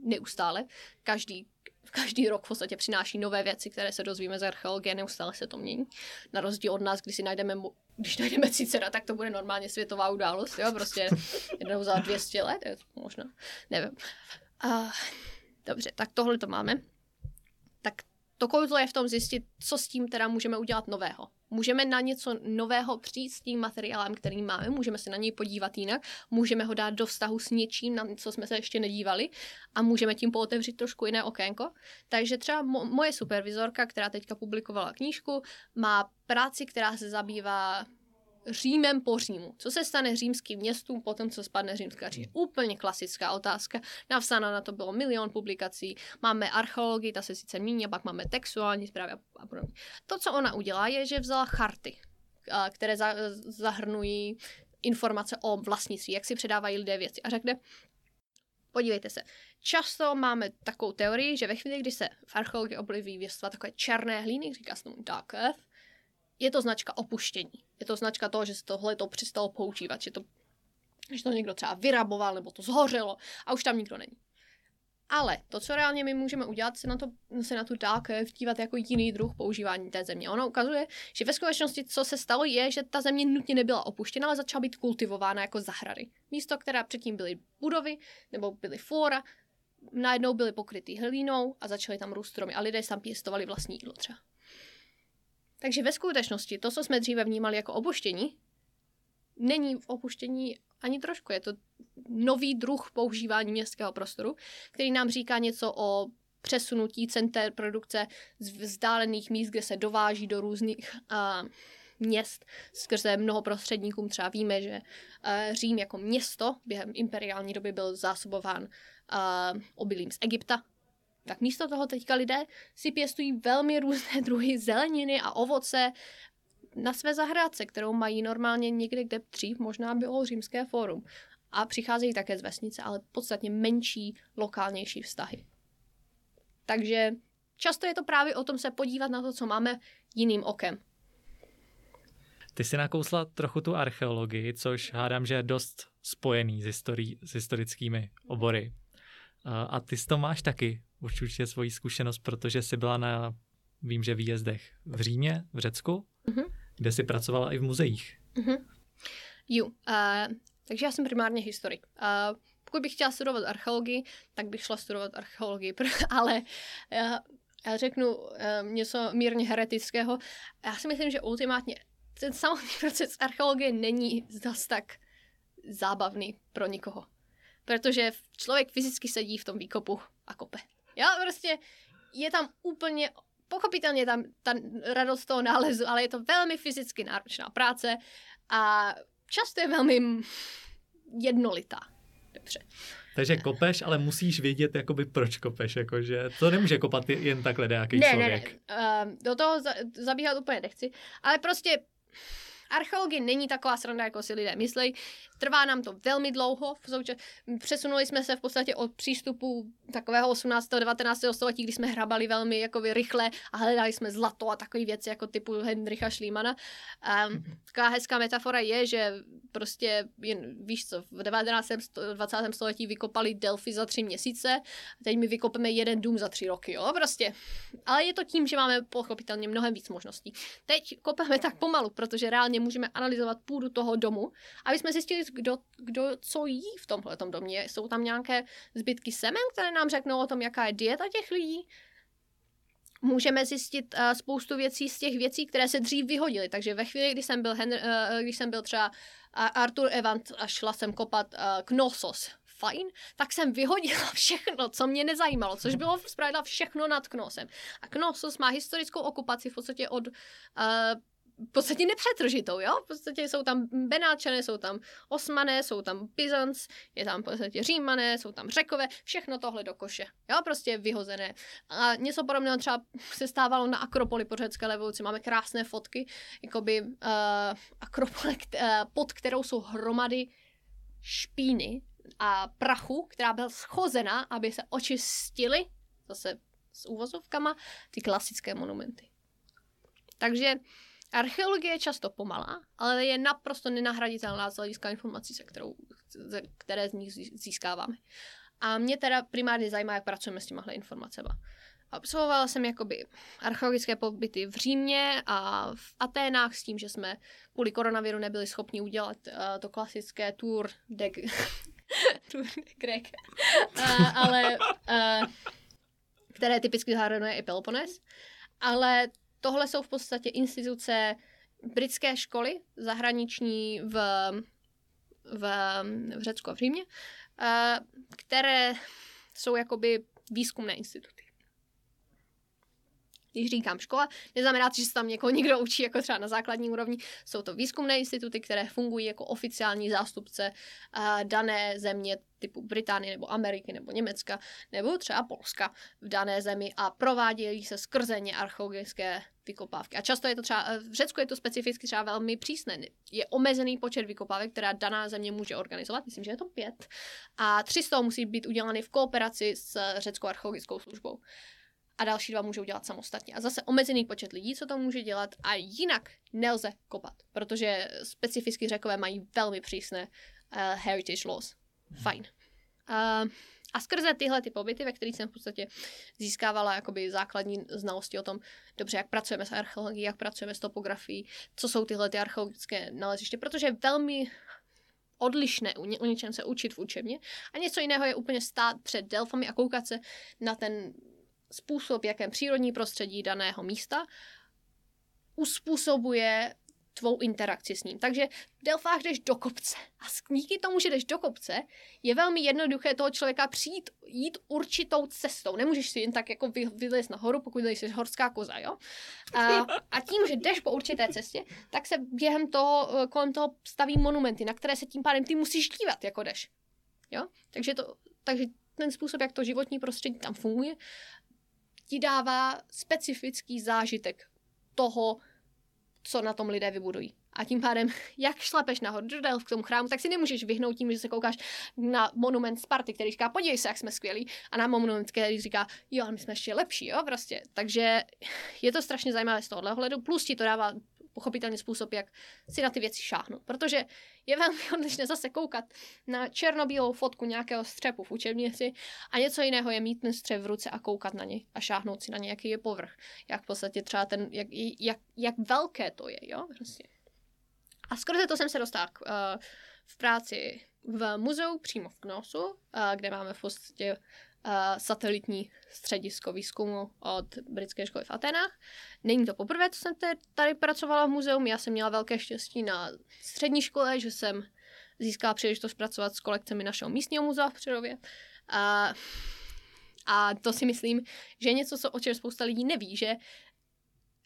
neustále. Každý každý rok v podstatě přináší nové věci, které se dozvíme z archeologie, neustále se to mění. Na rozdíl od nás, když si najdeme, když najdeme Cicera, tak to bude normálně světová událost, jo, prostě jednou za 200 let, je to možná, nevím. Uh, dobře, tak tohle to máme. Tak to kouzlo je v tom zjistit, co s tím teda můžeme udělat nového. Můžeme na něco nového přijít s tím materiálem, který máme, můžeme se na něj podívat jinak, můžeme ho dát do vztahu s něčím, na co jsme se ještě nedívali a můžeme tím pootevřít trošku jiné okénko. Takže třeba mo- moje supervizorka, která teďka publikovala knížku, má práci, která se zabývá Římem po Římu. Co se stane římským městům po tom, co spadne římská říše? Úplně klasická otázka. Navsána na to bylo milion publikací. Máme archeologii, ta se sice míní, a pak máme textuální zprávy a podobně. To, co ona udělá, je, že vzala charty, které zahrnují informace o vlastnictví, jak si předávají lidé věci. A řekne, podívejte se, často máme takovou teorii, že ve chvíli, kdy se v archeologii objeví věstva takové černé hlíny, říká se tomu dark earth, je to značka opuštění. Je to značka toho, že se tohle to přestalo používat, že to, že to někdo třeba vyraboval nebo to zhořelo a už tam nikdo není. Ale to, co reálně my můžeme udělat, se na, to, se na tu dálku vtívat jako jiný druh používání té země. Ono ukazuje, že ve skutečnosti, co se stalo, je, že ta země nutně nebyla opuštěna, ale začala být kultivována jako zahrady. Místo, která předtím byly budovy nebo byly fóra, najednou byly pokryty hlínou a začaly tam růst stromy a lidé tam pěstovali vlastní jídlo třeba. Takže ve skutečnosti to, co jsme dříve vnímali jako opuštění, není v opuštění ani trošku. Je to nový druh používání městského prostoru, který nám říká něco o přesunutí center produkce z vzdálených míst, kde se dováží do různých uh, měst skrze mnoho prostředníkům. Třeba víme, že uh, Řím jako město během imperiální doby byl zásobován uh, obilím z Egypta, tak místo toho teďka lidé si pěstují velmi různé druhy zeleniny a ovoce na své zahrádce, kterou mají normálně někde, kde dřív možná bylo římské fórum. A přicházejí také z vesnice, ale podstatně menší, lokálnější vztahy. Takže často je to právě o tom se podívat na to, co máme jiným okem. Ty jsi nakousla trochu tu archeologii, což hádám, že je dost spojený s, historií, s historickými obory. A ty to máš taky určitě svoji zkušenost, protože jsi byla na vím, že výjezdech v Římě, v Řecku, Mhm. kde si pracovala i v muzeích. Mhm. Jo, uh, takže já jsem primárně historik. Uh, pokud bych chtěla studovat archeologii, tak bych šla studovat archeologii, ale já, já řeknu uh, něco mírně heretického. Já si myslím, že ultimátně ten samotný proces archeologie není zas tak zábavný pro nikoho. Protože člověk fyzicky sedí v tom výkopu a kope. Já prostě je tam úplně pochopitelně tam ta radost toho nálezu, ale je to velmi fyzicky náročná práce a často je velmi jednolitá. Dobře. Takže kopeš, ale musíš vědět, jakoby proč kopeš, jakože to nemůže kopat jen takhle nějaký ne, člověk. Ne, ne, uh, do toho za, zabíhat úplně nechci, ale prostě archeologie není taková sranda, jako si lidé myslí. Trvá nám to velmi dlouho. Souča- přesunuli jsme se v podstatě od přístupu takového 18. 19. století, kdy jsme hrabali velmi jako rychle a hledali jsme zlato a takové věci jako typu Hendricha Schlímana. Um, taková hezká metafora je, že prostě, jen, víš co, v 19. 20. století vykopali Delphi za tři měsíce a teď my vykopeme jeden dům za tři roky, jo, prostě. Ale je to tím, že máme pochopitelně mnohem víc možností. Teď kopeme tak pomalu, protože reálně můžeme analyzovat půdu toho domu, aby jsme zjistili, kdo, kdo co jí v tomhle domě. Jsou tam nějaké zbytky semen, které nám řeknou o tom, jaká je dieta těch lidí. Můžeme zjistit uh, spoustu věcí z těch věcí, které se dřív vyhodily. Takže ve chvíli, kdy jsem byl, Henry, uh, když jsem byl třeba Arthur Evans a šla jsem kopat uh, Knossos, fajn, tak jsem vyhodila všechno, co mě nezajímalo, což bylo zpravidla všechno nad Knosem. A Knossos má historickou okupaci v podstatě od uh, v podstatě nepřetržitou, jo? V podstatě jsou tam Benáčané, jsou tam Osmané, jsou tam Byzanc, je tam v podstatě Římané, jsou tam Řekové, všechno tohle do koše, jo? Prostě vyhozené. A něco podobného třeba se stávalo na Akropoli po řecké revoluci. Máme krásné fotky, jakoby uh, Akropole, uh, pod kterou jsou hromady špíny a prachu, která byla schozena, aby se očistily, zase s úvozovkama, ty klasické monumenty. Takže Archeologie je často pomalá, ale je naprosto nenahraditelná z hlediska informací, se kterou, které z nich získáváme. A mě teda primárně zajímá, jak pracujeme s těmahle informacemi. Absolvovala jsem jakoby archeologické pobyty v Římě a v Aténách s tím, že jsme kvůli koronaviru nebyli schopni udělat uh, to klasické tour de, tour de Grec. Uh, ale uh, které typicky zahrnuje i Peloponés. Ale tohle jsou v podstatě instituce britské školy zahraniční v, v, v Řecku a v Římě, které jsou jakoby výzkumné instituty. Když říkám škola, neznamená to, že se tam někoho někdo učí jako třeba na základní úrovni. Jsou to výzkumné instituty, které fungují jako oficiální zástupce uh, dané země typu Británie nebo Ameriky nebo Německa nebo třeba Polska v dané zemi a provádějí se skrzeně archeologické vykopávky. A často je to třeba, v Řecku je to specificky třeba velmi přísné. Je omezený počet vykopávek, která daná země může organizovat, myslím, že je to pět. A tři z toho musí být udělány v kooperaci s řeckou archeologickou službou a další dva můžou dělat samostatně. A zase omezený počet lidí, co to může dělat a jinak nelze kopat, protože specificky řekové mají velmi přísné uh, heritage laws. Fajn. Uh, a skrze tyhle ty pobyty, ve kterých jsem v podstatě získávala jakoby základní znalosti o tom, dobře, jak pracujeme s archeologií, jak pracujeme s topografií, co jsou tyhle ty archeologické naleziště, protože je velmi odlišné o něčem se učit v učebně a něco jiného je úplně stát před delfami a koukat se na ten způsob, jakém přírodní prostředí daného místa uspůsobuje tvou interakci s ním. Takže v Delfách jdeš do kopce a díky tomu, že jdeš do kopce, je velmi jednoduché toho člověka přijít, jít určitou cestou. Nemůžeš si jen tak jako vy, vylézt nahoru, pokud jsi horská koza, jo? A, a tím, že jdeš po určité cestě, tak se během toho, eh, kolem toho staví monumenty, na které se tím pádem ty musíš dívat, jako jdeš. Jo? Takže, to, takže ten způsob, jak to životní prostředí tam funguje, ti dává specifický zážitek toho, co na tom lidé vybudují. A tím pádem, jak šlapeš nahoru do k tomu chrámu, tak si nemůžeš vyhnout tím, že se koukáš na monument Sparty, který říká, podívej se, jak jsme skvělí, a na monument, který říká, jo, my jsme ještě lepší, jo, prostě. Takže je to strašně zajímavé z tohohle hledu, plus ti to dává pochopitelně způsob, jak si na ty věci šáhnout. Protože je velmi odlišné zase koukat na černobílou fotku nějakého střepu v učebnici a něco jiného je mít ten střep v ruce a koukat na něj a šáhnout si na nějaký je povrch. Jak v podstatě třeba ten, jak, jak, jak velké to je, jo, prostě. A skrze to jsem se dostala k, uh, v práci v muzeu přímo v Knosu, uh, kde máme v podstatě satelitní středisko výzkumu od britské školy v Atenách. Není to poprvé, co jsem tady pracovala v muzeu. Já jsem měla velké štěstí na střední škole, že jsem získala příležitost pracovat s kolekcemi našeho místního muzea v Přerově. A, a to si myslím, že je něco, co o čem spousta lidí neví, že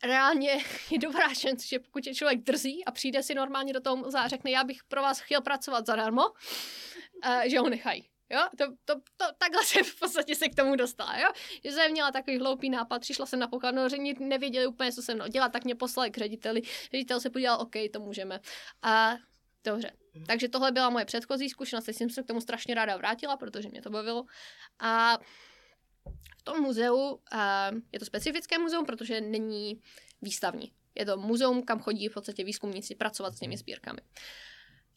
reálně je dobrá šance, že pokud je člověk drzí a přijde si normálně do toho muzea a řekne, já bych pro vás chtěl pracovat zadarmo, uh, že ho nechají. Jo, to, to, to, takhle jsem v podstatě se k tomu dostala, jo. Že jsem měla takový hloupý nápad, přišla jsem na pokladnu, že nevěděli úplně, co se mnou dělat, tak mě poslali k řediteli. Ředitel se podíval, OK, to můžeme. A dobře. Takže tohle byla moje předchozí zkušenost, jsem se k tomu strašně ráda vrátila, protože mě to bavilo. A v tom muzeu je to specifické muzeum, protože není výstavní. Je to muzeum, kam chodí v podstatě výzkumníci pracovat s těmi sbírkami.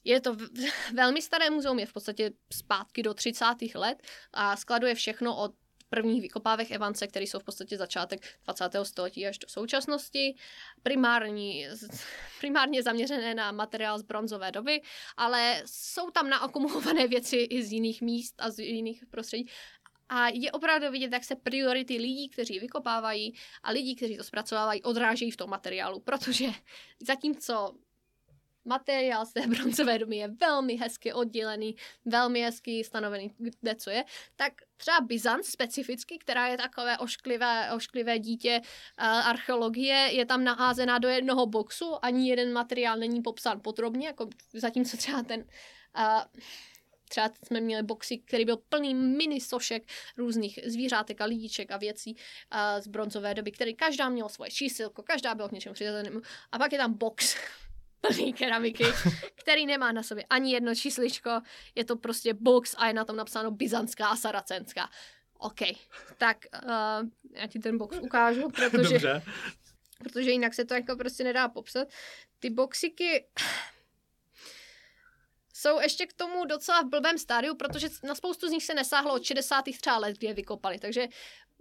Je to velmi staré muzeum, je v podstatě zpátky do 30. let a skladuje všechno od prvních vykopávek Evance, které jsou v podstatě začátek 20. století až do současnosti. Primární, primárně zaměřené na materiál z bronzové doby, ale jsou tam naakumulované věci i z jiných míst a z jiných prostředí. A je opravdu vidět, jak se priority lidí, kteří vykopávají a lidí, kteří to zpracovávají, odrážejí v tom materiálu, protože zatímco materiál z té bronzové doby je velmi hezky oddělený, velmi hezky stanovený, kde co je, tak třeba Byzant specificky, která je takové ošklivé, ošklivé dítě uh, archeologie, je tam naházená do jednoho boxu, ani jeden materiál není popsán podrobně, jako zatímco třeba ten uh, Třeba jsme měli boxy, který byl plný mini sošek různých zvířátek a lidíček a věcí uh, z bronzové doby, který každá měla svoje čísilko, každá byla k něčemu přiřazenému. A pak je tam box plný keramiky, který nemá na sobě ani jedno čísličko, je to prostě box a je na tom napsáno byzantská a saracenská. OK, tak uh, já ti ten box ukážu, protože, Dobře. protože jinak se to jako prostě nedá popsat. Ty boxiky jsou ještě k tomu docela v blbém stádiu, protože na spoustu z nich se nesáhlo od 60. třeba let, kdy je vykopali. Takže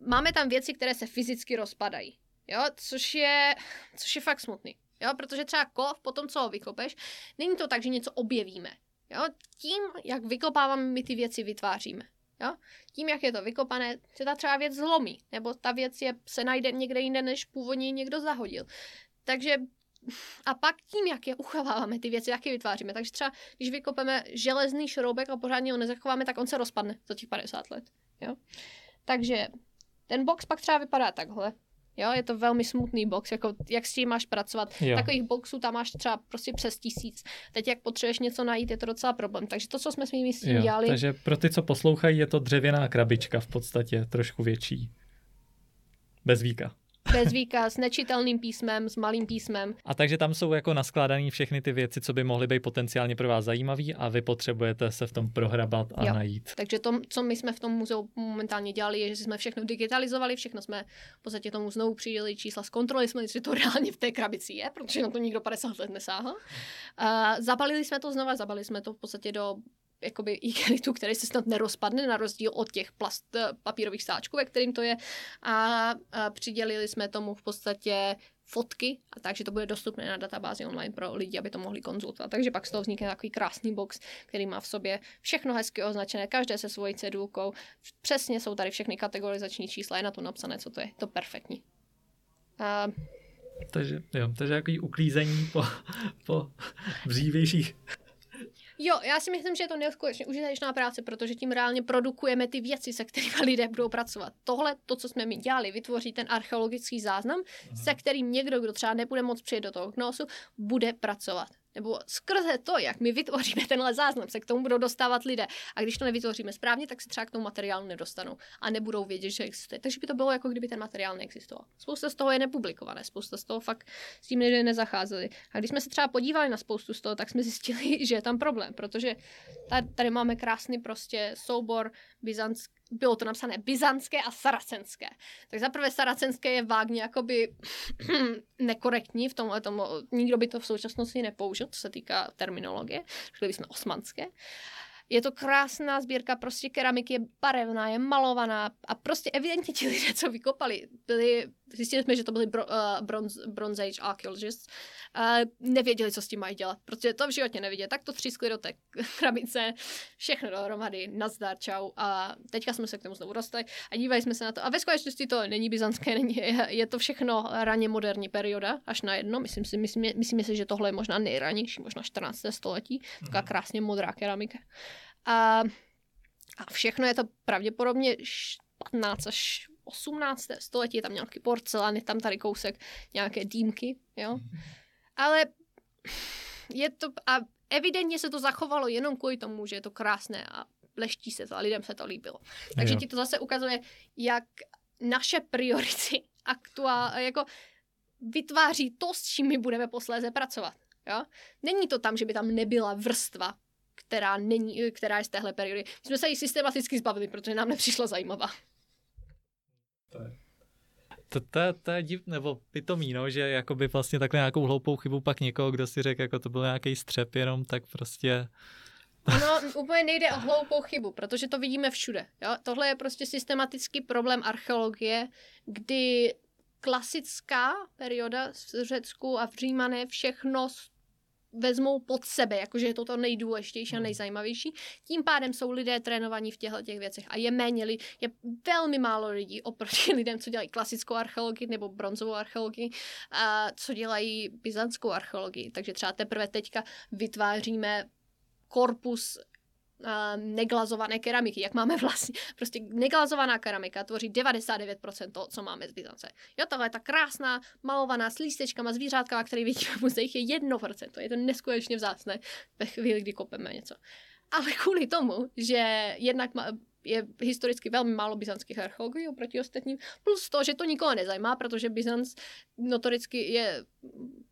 máme tam věci, které se fyzicky rozpadají. Jo, což je, což je fakt smutný. Jo, protože třeba kov, po tom, co ho vykopeš, není to tak, že něco objevíme. Jo, tím, jak vykopáváme, my ty věci vytváříme. Jo? Tím, jak je to vykopané, se ta třeba věc zlomí, nebo ta věc je, se najde někde jinde, než původně někdo zahodil. Takže a pak tím, jak je uchováváme ty věci, jak je vytváříme. Takže třeba, když vykopeme železný šroubek a pořádně ho nezachováme, tak on se rozpadne za těch 50 let. Jo? Takže ten box pak třeba vypadá takhle. Jo, je to velmi smutný box, jako jak s tím máš pracovat. Jo. Takových boxů tam máš třeba prostě přes tisíc. Teď jak potřebuješ něco najít, je to docela problém. Takže to, co jsme s nimi s dělali... Takže pro ty, co poslouchají, je to dřevěná krabička v podstatě, trošku větší. Bez víka bez s nečitelným písmem, s malým písmem. A takže tam jsou jako naskládané všechny ty věci, co by mohly být potenciálně pro vás zajímavé a vy potřebujete se v tom prohrabat a jo. najít. Takže to, co my jsme v tom muzeu momentálně dělali, je, že jsme všechno digitalizovali, všechno jsme v podstatě tomu znovu přidali čísla, zkontrolovali jsme, jestli to reálně v té krabici je, protože na to nikdo 50 let nesáhl. Uh, zabalili jsme to znova, zabalili jsme to v podstatě do jakoby igelitu, který se snad nerozpadne, na rozdíl od těch plast, eh, papírových sáčků, ve kterým to je. A, a přidělili jsme tomu v podstatě fotky, a takže to bude dostupné na databázi online pro lidi, aby to mohli konzultovat. Takže pak z toho vznikne takový krásný box, který má v sobě všechno hezky označené, každé se svojí cedulkou. Přesně jsou tady všechny kategorizační čísla, je na to napsané, co to je. To perfektní. A... Takže, jo, takže jaký uklízení po, po dřívějších Jo, já si myslím, že je to neskutečně užitečná práce, protože tím reálně produkujeme ty věci, se kterými lidé budou pracovat. Tohle, to, co jsme mi dělali, vytvoří ten archeologický záznam, Aha. se kterým někdo, kdo třeba nebude moc přijet do toho knosu, bude pracovat nebo skrze to, jak my vytvoříme tenhle záznam, se k tomu budou dostávat lidé. A když to nevytvoříme správně, tak se třeba k tomu materiálu nedostanou a nebudou vědět, že existuje. Takže by to bylo jako kdyby ten materiál neexistoval. Spousta z toho je nepublikované, spousta z toho fakt s tím lidé nezacházeli. A když jsme se třeba podívali na spoustu z toho, tak jsme zjistili, že je tam problém, protože tady, máme krásný prostě soubor byzantský bylo to napsané byzantské a saracenské. Tak zaprvé saracenské je vágně jakoby nekorektní v tomhle tomu, nikdo by to v současnosti nepoužil, co se týká terminologie, řekli bychom osmanské. Je to krásná sbírka prostě keramiky, je barevná, je malovaná a prostě evidentně ti lidé, co vykopali, byli, zjistili jsme, že to byli bro, uh, bronze, bronze Age archaeologists, uh, nevěděli, co s tím mají dělat, protože to v životě neviděli. Tak to třískli do té krabice, všechno dohromady, nazdar, čau. A teďka jsme se k tomu znovu dostali a dívali jsme se na to. A ve skutečnosti to není byzantské, není, je, je to všechno raně moderní perioda, až na jedno. Myslím si, myslím, myslím si, že tohle je možná nejranější, možná 14. století. Taková mhm. krásně modrá keramika. A, a všechno je to pravděpodobně 15 až 18. století, je tam nějaký porcelán, je tam tady kousek nějaké dýmky, jo. Ale je to, a evidentně se to zachovalo jenom kvůli tomu, že je to krásné a leští se to a lidem se to líbilo. Takže jo. ti to zase ukazuje, jak naše priority aktuál, jako vytváří to, s čím my budeme posléze pracovat. Jo? Není to tam, že by tam nebyla vrstva, která, není, která je z téhle periody. My jsme se jí systematicky zbavili, protože nám nepřišla zajímavá. To je to, to, to je div, nebo pitomí, no, že jakoby vlastně takhle nějakou hloupou chybu pak někoho, kdo si řekl, jako to byl nějaký střep jenom, tak prostě... No, úplně nejde o hloupou chybu, protože to vidíme všude. Jo? Tohle je prostě systematický problém archeologie, kdy klasická perioda v Řecku a v Římaně všechno vezmou pod sebe, jakože je to to nejdůležitější a hmm. nejzajímavější. Tím pádem jsou lidé trénovaní v těchto těch věcech a je méně lidí, je velmi málo lidí oproti lidem, co dělají klasickou archeologii nebo bronzovou archeologii, a co dělají byzantskou archeologii. Takže třeba teprve teďka vytváříme korpus neglazované keramiky, jak máme vlastně. Prostě neglazovaná keramika tvoří 99% toho, co máme z Byzance. Jo, tohle je ta krásná, malovaná s lístečkama, zvířátkama, které vidíme v muzeích, je 1%. Je to neskutečně vzácné ve chvíli, kdy kopeme něco. Ale kvůli tomu, že jednak je historicky velmi málo byzantských archeologů oproti ostatním, plus to, že to nikoho nezajímá, protože Byzanc notoricky je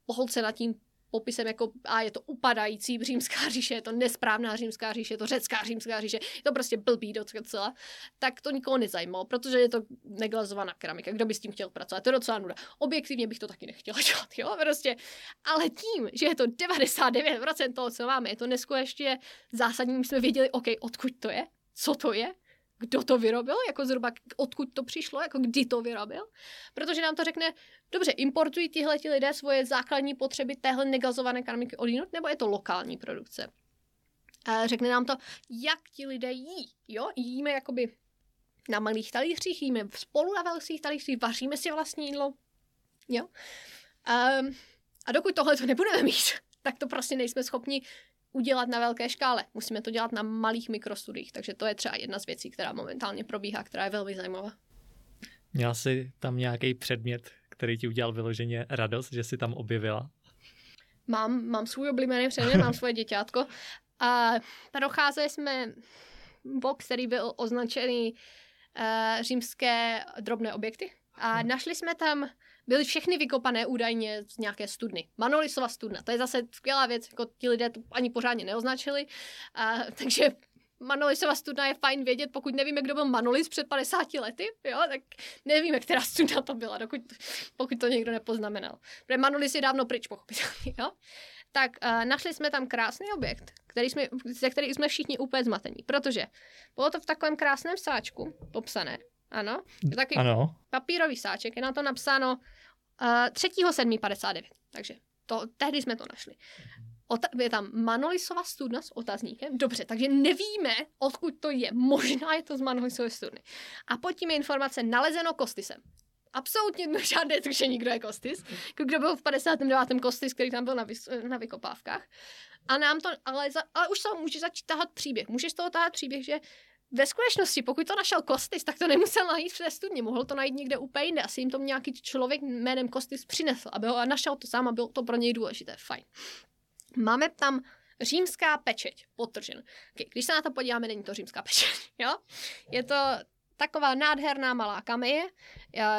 pohlcena tím popisem jako a je to upadající římská říše, je to nesprávná římská říše, je to řecká římská říše, je to prostě blbý docela, tak to nikoho nezajímalo, protože je to neglazovaná keramika. Kdo by s tím chtěl pracovat? To je docela nuda. Objektivně bych to taky nechtěla dělat, jo, prostě. Ale tím, že je to 99% toho, co máme, je to neskutečně zásadní, my jsme věděli, OK, odkud to je, co to je, kdo to vyrobil, jako zhruba odkud to přišlo, jako kdy to vyrobil, protože nám to řekne, dobře, importují tihle ti lidé svoje základní potřeby téhle negazované keramiky odinut, nebo je to lokální produkce. A řekne nám to, jak ti lidé jí, jo, jíme jakoby na malých talířích, jíme spolu na velkých talířích, vaříme si vlastní jídlo, jo. Um, a dokud tohle to nebudeme mít, tak to prostě nejsme schopni udělat na velké škále. Musíme to dělat na malých mikrostudiích, takže to je třeba jedna z věcí, která momentálně probíhá, která je velmi zajímavá. Měla jsi tam nějaký předmět, který ti udělal vyloženě radost, že jsi tam objevila? Mám, mám svůj oblíbený předmět, mám svoje děťátko a procházeli jsme box, který byl označený uh, římské drobné objekty a hmm. našli jsme tam byly všechny vykopané údajně z nějaké studny. Manolisova studna, to je zase skvělá věc, jako ti lidé to ani pořádně neoznačili, a, takže Manolisova studna je fajn vědět, pokud nevíme, kdo byl Manolis před 50 lety, jo, tak nevíme, která studna to byla, dokud, pokud to někdo nepoznamenal. Protože Manolis je dávno pryč, pochopitelně, jo. Tak uh, našli jsme tam krásný objekt, který jsme, ze který jsme všichni úplně zmatení, protože bylo to v takovém krásném sáčku popsané, ano, je taky ano. papírový sáček, je na to napsáno 3.7.59, takže to, tehdy jsme to našli. Ota- je tam Manolisova studna s otazníkem. Dobře, takže nevíme, odkud to je. Možná je to z Manolisové studny. A pod tím je informace nalezeno Kostisem. Absolutně žádné tušení, kdo je Kostis. Kdo byl v 59. Kostis, který tam byl na, vys- na vykopávkách. A nám to, ale, za, ale už se může začít tahat příběh. Můžeš z toho tahat příběh, že ve skutečnosti, pokud to našel Kostis, tak to nemusel najít v té studni, mohl to najít někde úplně jinde. Asi jim to nějaký člověk jménem Kostis přinesl, aby ho našel to sám a bylo to pro něj důležité. Fajn. Máme tam římská pečeť, potržen. Okay, když se na to podíváme, není to římská pečeť, jo? Je to taková nádherná malá kamie,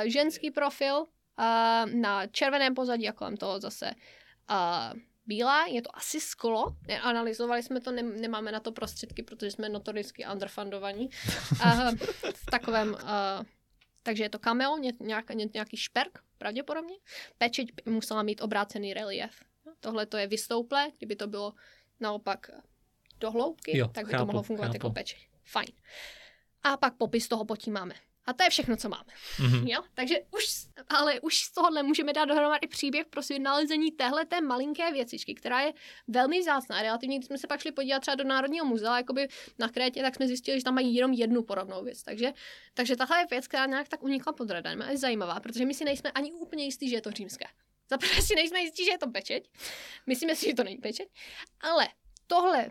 ženský profil na červeném pozadí a kolem toho zase bílá, je to asi sklo, analyzovali jsme to, ne, nemáme na to prostředky, protože jsme notoricky underfundovaní. uh, v takovém, uh, takže je to kameo, ně, nějak, ně, nějaký šperk, pravděpodobně. Pečeť by musela mít obrácený relief. Tohle to je vystouplé, kdyby to bylo naopak do hloubky, jo, tak by chápu, to mohlo fungovat jako chápu. jako pečeť. Fajn. A pak popis toho potí máme. A to je všechno, co máme. Mm-hmm. Jo? Takže už, ale už z tohohle můžeme dát dohromady příběh pro si nalezení téhle té malinké věcičky, která je velmi vzácná. Relativně, když jsme se pak šli podívat třeba do Národního muzea, jakoby na Krétě, tak jsme zjistili, že tam mají jenom jednu podobnou věc. Takže, takže tahle je věc, která nějak tak unikla pod radarem a je zajímavá, protože my si nejsme ani úplně jistí, že je to římské. Zaprvé si nejsme jistí, že je to pečeť. Myslíme si, že to není pečeť. Ale tohle,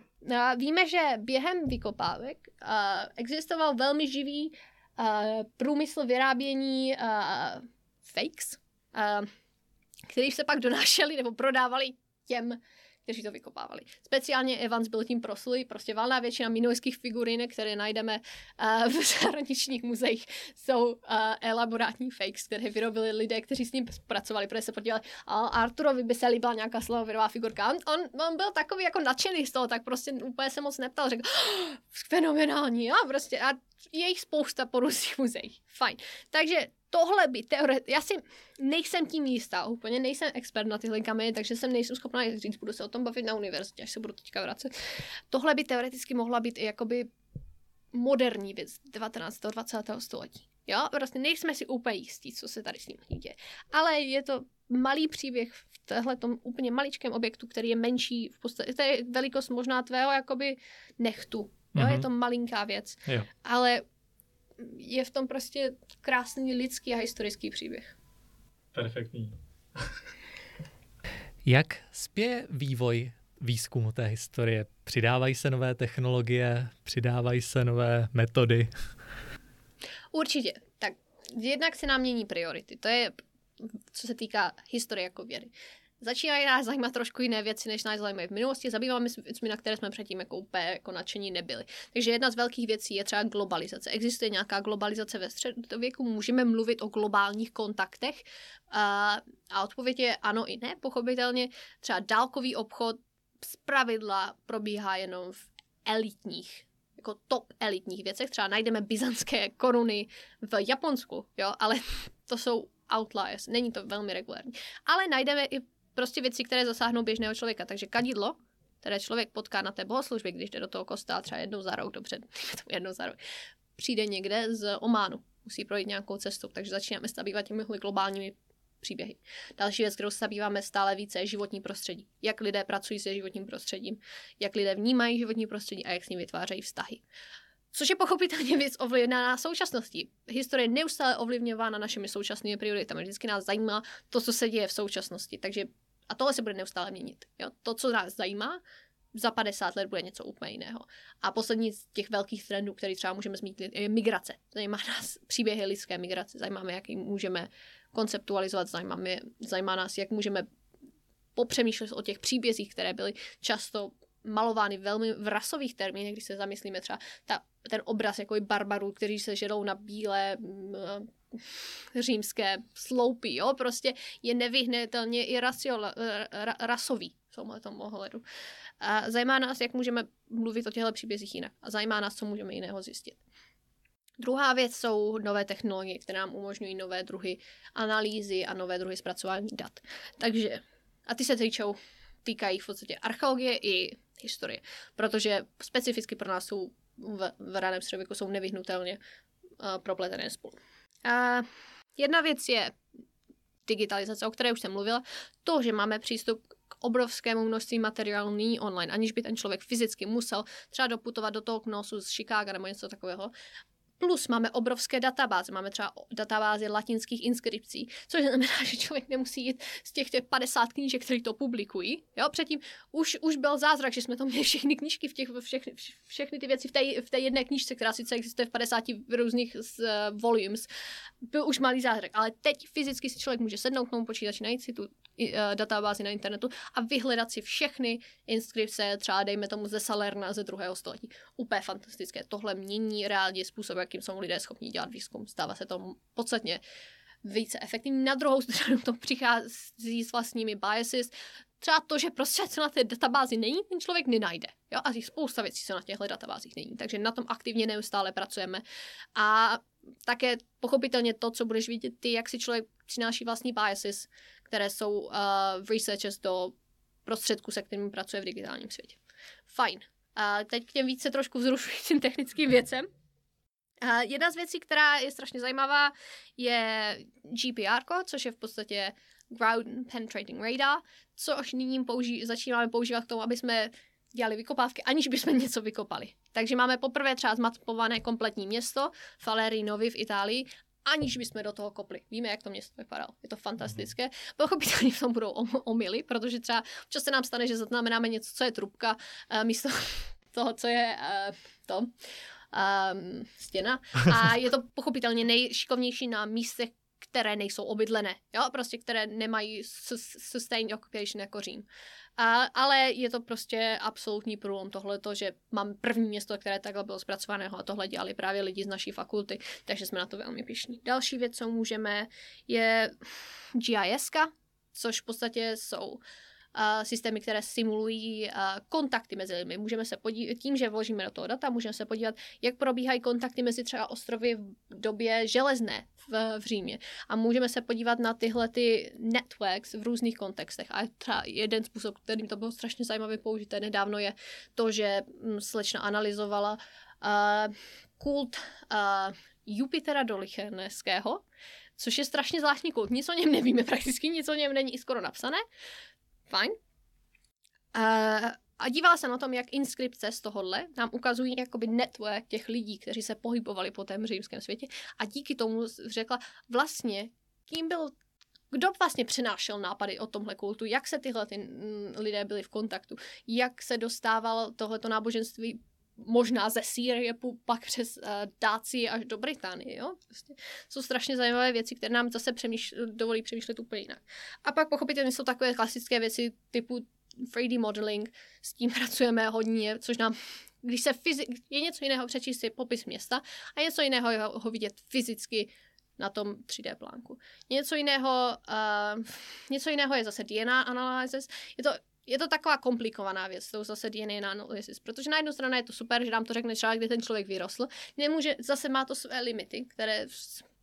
víme, že během vykopávek existoval velmi živý uh, průmysl vyrábění uh, fakes, uh, který se pak donášeli nebo prodávali těm, kteří to vykopávali. Speciálně Evans byl tím proslulý, prostě valná většina minojských figurinek, které najdeme uh, v zahraničních muzeích, jsou uh, elaborátní fakes, které vyrobili lidé, kteří s ním pracovali, protože se podívali, a Arturovi by se líbila nějaká slovovirová figurka. On, on, on, byl takový jako nadšený z toho, tak prostě úplně se moc neptal, řekl, oh, fenomenální, a prostě a je jich spousta po různých muzeích. Fajn. Takže tohle by teoreticky, já si nejsem tím jistá úplně, nejsem expert na tyhle kameny, takže jsem nejsem schopná říct, budu se o tom bavit na univerzitě, až se budu teďka vracet. Tohle by teoreticky mohla být i jakoby moderní věc 19. 20. století. Jo, prostě nejsme si úplně jistí, co se tady s ním děje. Ale je to malý příběh v téhle tom úplně maličkém objektu, který je menší, v podstatě, to je velikost možná tvého jakoby nechtu. Jo, mm-hmm. je mhm. to malinká věc. Jo. Ale je v tom prostě krásný lidský a historický příběh. Perfektní. Jak spěje vývoj výzkumu té historie? Přidávají se nové technologie, přidávají se nové metody? Určitě. Tak jednak se nám mění priority. To je, co se týká historie jako vědy začínají nás zajímat trošku jiné věci, než nás zajímají v minulosti. Zabýváme se věcmi, na které jsme předtím jako úplně jako nadšení nebyli. Takže jedna z velkých věcí je třeba globalizace. Existuje nějaká globalizace ve středověku? Můžeme mluvit o globálních kontaktech? A, a odpověď je ano i ne. Pochopitelně třeba dálkový obchod z pravidla probíhá jenom v elitních jako top elitních věcech. Třeba najdeme byzantské koruny v Japonsku, jo, ale to jsou outliers, není to velmi regulární. Ale najdeme i prostě věci, které zasáhnou běžného člověka. Takže kadidlo, které člověk potká na té bohoslužbě, když jde do toho kostela třeba jednou za rok, dobře, jednou za rok, přijde někde z Ománu, musí projít nějakou cestu, takže začínáme se zabývat těmi globálními příběhy. Další věc, kterou se zabýváme stále více, je životní prostředí. Jak lidé pracují se životním prostředím, jak lidé vnímají životní prostředí a jak s ním vytvářejí vztahy. Což je pochopitelně věc ovlivněná současností. Historie je neustále ovlivňována našimi současnými prioritami. Vždycky nás zajímá to, co se děje v současnosti. Takže a tohle se bude neustále měnit. Jo? To, co nás zajímá, za 50 let bude něco úplně jiného. A poslední z těch velkých trendů, který třeba můžeme zmínit, je migrace. Zajímá nás příběhy lidské migrace, zajímá mě, jak ji můžeme konceptualizovat, zajímá, mě, zajímá nás, jak můžeme popřemýšlet o těch příbězích, které byly často malovány velmi v rasových termínech, když se zamyslíme třeba ta, ten obraz jako barbarů, kteří se žerou na bílé římské sloupy, jo, prostě je nevyhnutelně i rasio, ra, rasový v tomhle tom ohledu. A zajímá nás, jak můžeme mluvit o těchto příbězích jinak. A zajímá nás, co můžeme jiného zjistit. Druhá věc jsou nové technologie, které nám umožňují nové druhy analýzy a nové druhy zpracování dat. Takže, a ty se týčou, týkají v podstatě archeologie i historie, protože specificky pro nás jsou v, v raném středověku jsou nevyhnutelně uh, propletené spolu. A jedna věc je digitalizace, o které už jsem mluvila, to, že máme přístup k obrovskému množství materiálu nyní online, aniž by ten člověk fyzicky musel třeba doputovat do toho knosu z Chicaga nebo něco takového, Plus máme obrovské databáze, máme třeba databázy latinských inskripcí, což znamená, že člověk nemusí jít z těch, těch 50 knížek, které to publikují. Jo? Předtím už, už byl zázrak, že jsme to měli všechny knížky, v těch, všechny, všechny ty věci v té, v té jedné knížce, která sice existuje v 50 různých uh, volumes, byl už malý zázrak. Ale teď fyzicky si člověk může sednout k tomu počítači, najít si tu uh, databázi na internetu a vyhledat si všechny inskripce, třeba dejme tomu ze Salerna ze druhého století. Úplně fantastické. Tohle mění reálně způsob, jakým jsou lidé schopni dělat výzkum. Stává se to podstatně více efektivní. Na druhou stranu to přichází s vlastními biases, třeba to, že prostě co na té databázi není, ten člověk nenajde. Jo? A spousta věcí se na těchto databázích není. Takže na tom aktivně neustále pracujeme. A také pochopitelně to, co budeš vidět ty, jak si člověk přináší vlastní biases, které jsou uh, v researches do prostředku, se kterými pracuje v digitálním světě. Fajn. A teď k těm více trošku vzrušujícím technickým věcem. Jedna z věcí, která je strašně zajímavá, je GPR, což je v podstatě Ground Penetrating Radar, což nyní použí, začínáme používat k tomu, aby jsme dělali vykopávky, aniž bychom něco vykopali. Takže máme poprvé třeba zmapované kompletní město Faleri Novi v Itálii, aniž bychom do toho kopli. Víme, jak to město vypadalo. Je to fantastické. Pochopitelně v tom budou omily, protože třeba občas se nám stane, že zaznamenáme něco, co je trubka, uh, místo toho, co je uh, to um, stěna. A je to pochopitelně nejšikovnější na místech, které nejsou obydlené, jo, prostě které nemají sustained occupation jako Řím. A, ale je to prostě absolutní průlom tohle, že mám první město, které takhle bylo zpracovaného a tohle dělali právě lidi z naší fakulty, takže jsme na to velmi pišní. Další věc, co můžeme, je GIS, což v podstatě jsou systémy, které simulují kontakty mezi lidmi. Můžeme se podívat, tím, že vložíme do toho data, můžeme se podívat, jak probíhají kontakty mezi třeba ostrovy v době železné v, v Římě. A můžeme se podívat na tyhle ty networks v různých kontextech. A třeba jeden způsob, kterým to bylo strašně zajímavě použité nedávno, je to, že hm, slečna analyzovala uh, kult uh, Jupitera Dolicheneského, což je strašně zvláštní kult. Nic o něm nevíme prakticky, nic o něm není skoro napsané. Fajn. Uh, a dívala se na tom, jak inskripce z tohohle nám ukazují jakoby network těch lidí, kteří se pohybovali po tom římském světě a díky tomu řekla vlastně, kým byl kdo vlastně přinášel nápady o tomhle kultu, jak se tyhle ty mm, lidé byli v kontaktu, jak se dostával tohleto náboženství možná ze Sýrie pak přes uh, Dácii až do Británie. Jo? Prostě jsou strašně zajímavé věci, které nám zase přemýšl- dovolí přemýšlet úplně jinak. A pak pochopitelně jsou takové klasické věci typu 3D modeling, s tím pracujeme hodně, což nám když se fyzi- je něco jiného přečíst si popis města a něco jiného ho vidět fyzicky na tom 3D plánku. Něco jiného, uh, něco jiného je zase DNA analysis. Je to je to taková komplikovaná věc, to zase DNA analysis, protože na jednu stranu je to super, že nám to řekne třeba, kde ten člověk vyrostl, nemůže, zase má to své limity, které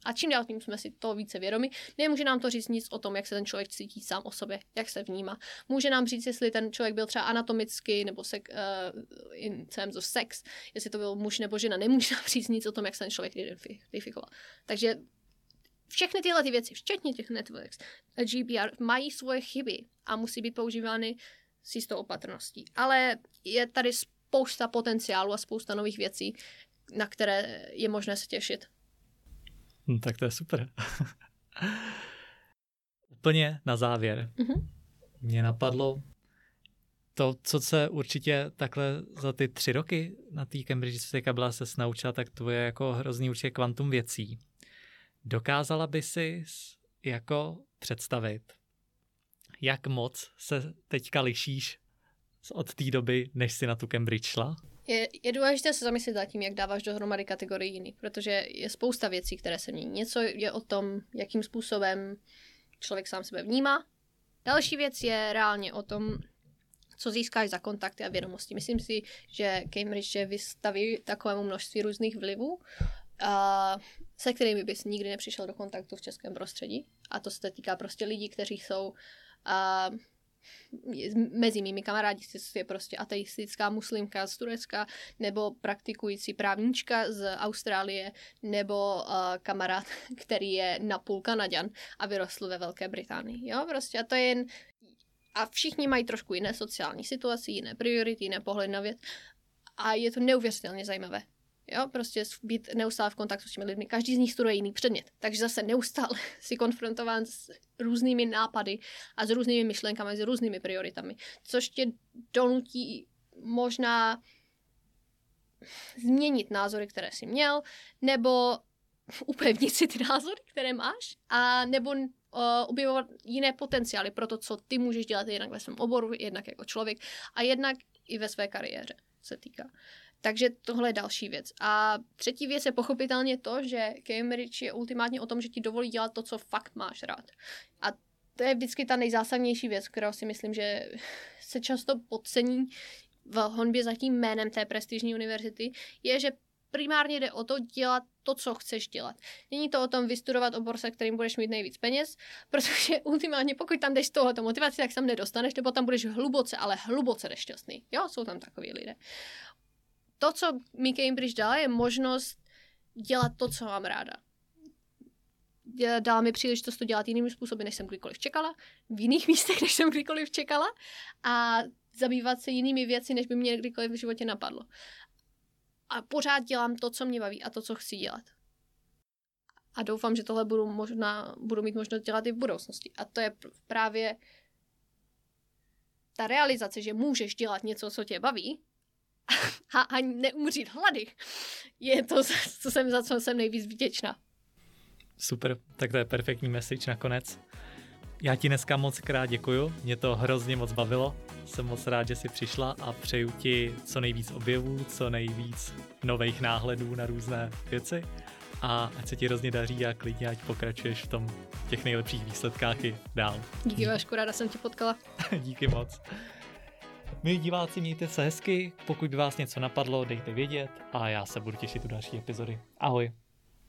a čím dál tím jsme si to více vědomi, nemůže nám to říct nic o tom, jak se ten člověk cítí sám o sobě, jak se vnímá. Může nám říct, jestli ten člověk byl třeba anatomicky nebo se, uh, in terms of sex, jestli to byl muž nebo žena. Nemůže nám říct nic o tom, jak se ten člověk identifikoval. Takže všechny tyhle ty věci, včetně těch networks, GPR, mají svoje chyby a musí být používány s jistou opatrností. Ale je tady spousta potenciálu a spousta nových věcí, na které je možné se těšit. No, tak to je super. Úplně na závěr. Mm-hmm. Mě napadlo to, co se určitě takhle za ty tři roky na té Cambridge, co teďka byla se naučila, tak to je jako hrozný určitě kvantum věcí. Dokázala by si jako představit, jak moc se teďka lišíš od té doby, než si na tu Cambridge šla? Je, je důležité se zamyslet nad tím, jak dáváš dohromady kategorii protože je spousta věcí, které se mění. Něco je o tom, jakým způsobem člověk sám sebe vnímá. Další věc je reálně o tom, co získáš za kontakty a vědomosti. Myslím si, že Cambridge je vystaví takovému množství různých vlivů, a se kterými bys nikdy nepřišel do kontaktu v českém prostředí. A to se týká prostě lidí, kteří jsou a, mezi mými kamarádi je prostě ateistická muslimka z Turecka, nebo praktikující právnička z Austrálie, nebo uh, kamarád, který je napůl Kanaďan a vyrostl ve Velké Británii. Jo, prostě a to je jen a všichni mají trošku jiné sociální situace, jiné priority, jiné pohled na věc a je to neuvěřitelně zajímavé. Jo, prostě být neustále v kontaktu s těmi lidmi. Každý z nich studuje jiný předmět. Takže zase neustále si konfrontován s různými nápady a s různými myšlenkami, s různými prioritami. Což tě donutí možná změnit názory, které jsi měl, nebo upevnit si ty názory, které máš, a nebo uh, objevovat jiné potenciály pro to, co ty můžeš dělat jednak ve svém oboru, jednak jako člověk a jednak i ve své kariéře se týká. Takže tohle je další věc. A třetí věc je pochopitelně to, že Cambridge je ultimátně o tom, že ti dovolí dělat to, co fakt máš rád. A to je vždycky ta nejzásadnější věc, kterou si myslím, že se často podcení v honbě za tím jménem té prestižní univerzity, je, že primárně jde o to dělat to, co chceš dělat. Není to o tom vystudovat obor, se kterým budeš mít nejvíc peněz, protože ultimátně pokud tam jdeš z tohoto motivace, tak tam nedostaneš, nebo tam budeš hluboce, ale hluboce nešťastný. Jo, jsou tam takový lidé. To, co mi Cambridge dala, je možnost dělat to, co mám ráda. Dala mi příležitost to dělat jinými způsoby, než jsem kdykoliv čekala, v jiných místech, než jsem kdykoliv čekala a zabývat se jinými věci, než by mě kdykoliv v životě napadlo a pořád dělám to, co mě baví a to, co chci dělat. A doufám, že tohle budu, možná, budu mít možnost dělat i v budoucnosti. A to je právě ta realizace, že můžeš dělat něco, co tě baví a, a neumřít hlady, je to, co jsem, za co jsem nejvíc vděčná. Super, tak to je perfektní message nakonec. Já ti dneska moc krát děkuju, mě to hrozně moc bavilo, jsem moc rád, že jsi přišla a přeju ti co nejvíc objevů, co nejvíc nových náhledů na různé věci a ať se ti hrozně daří a klidně ať pokračuješ v tom těch nejlepších výsledkách i dál. Díky Vašku, ráda jsem tě potkala. Díky moc. Milí diváci, mějte se hezky, pokud vás něco napadlo, dejte vědět a já se budu těšit u další epizody. Ahoj.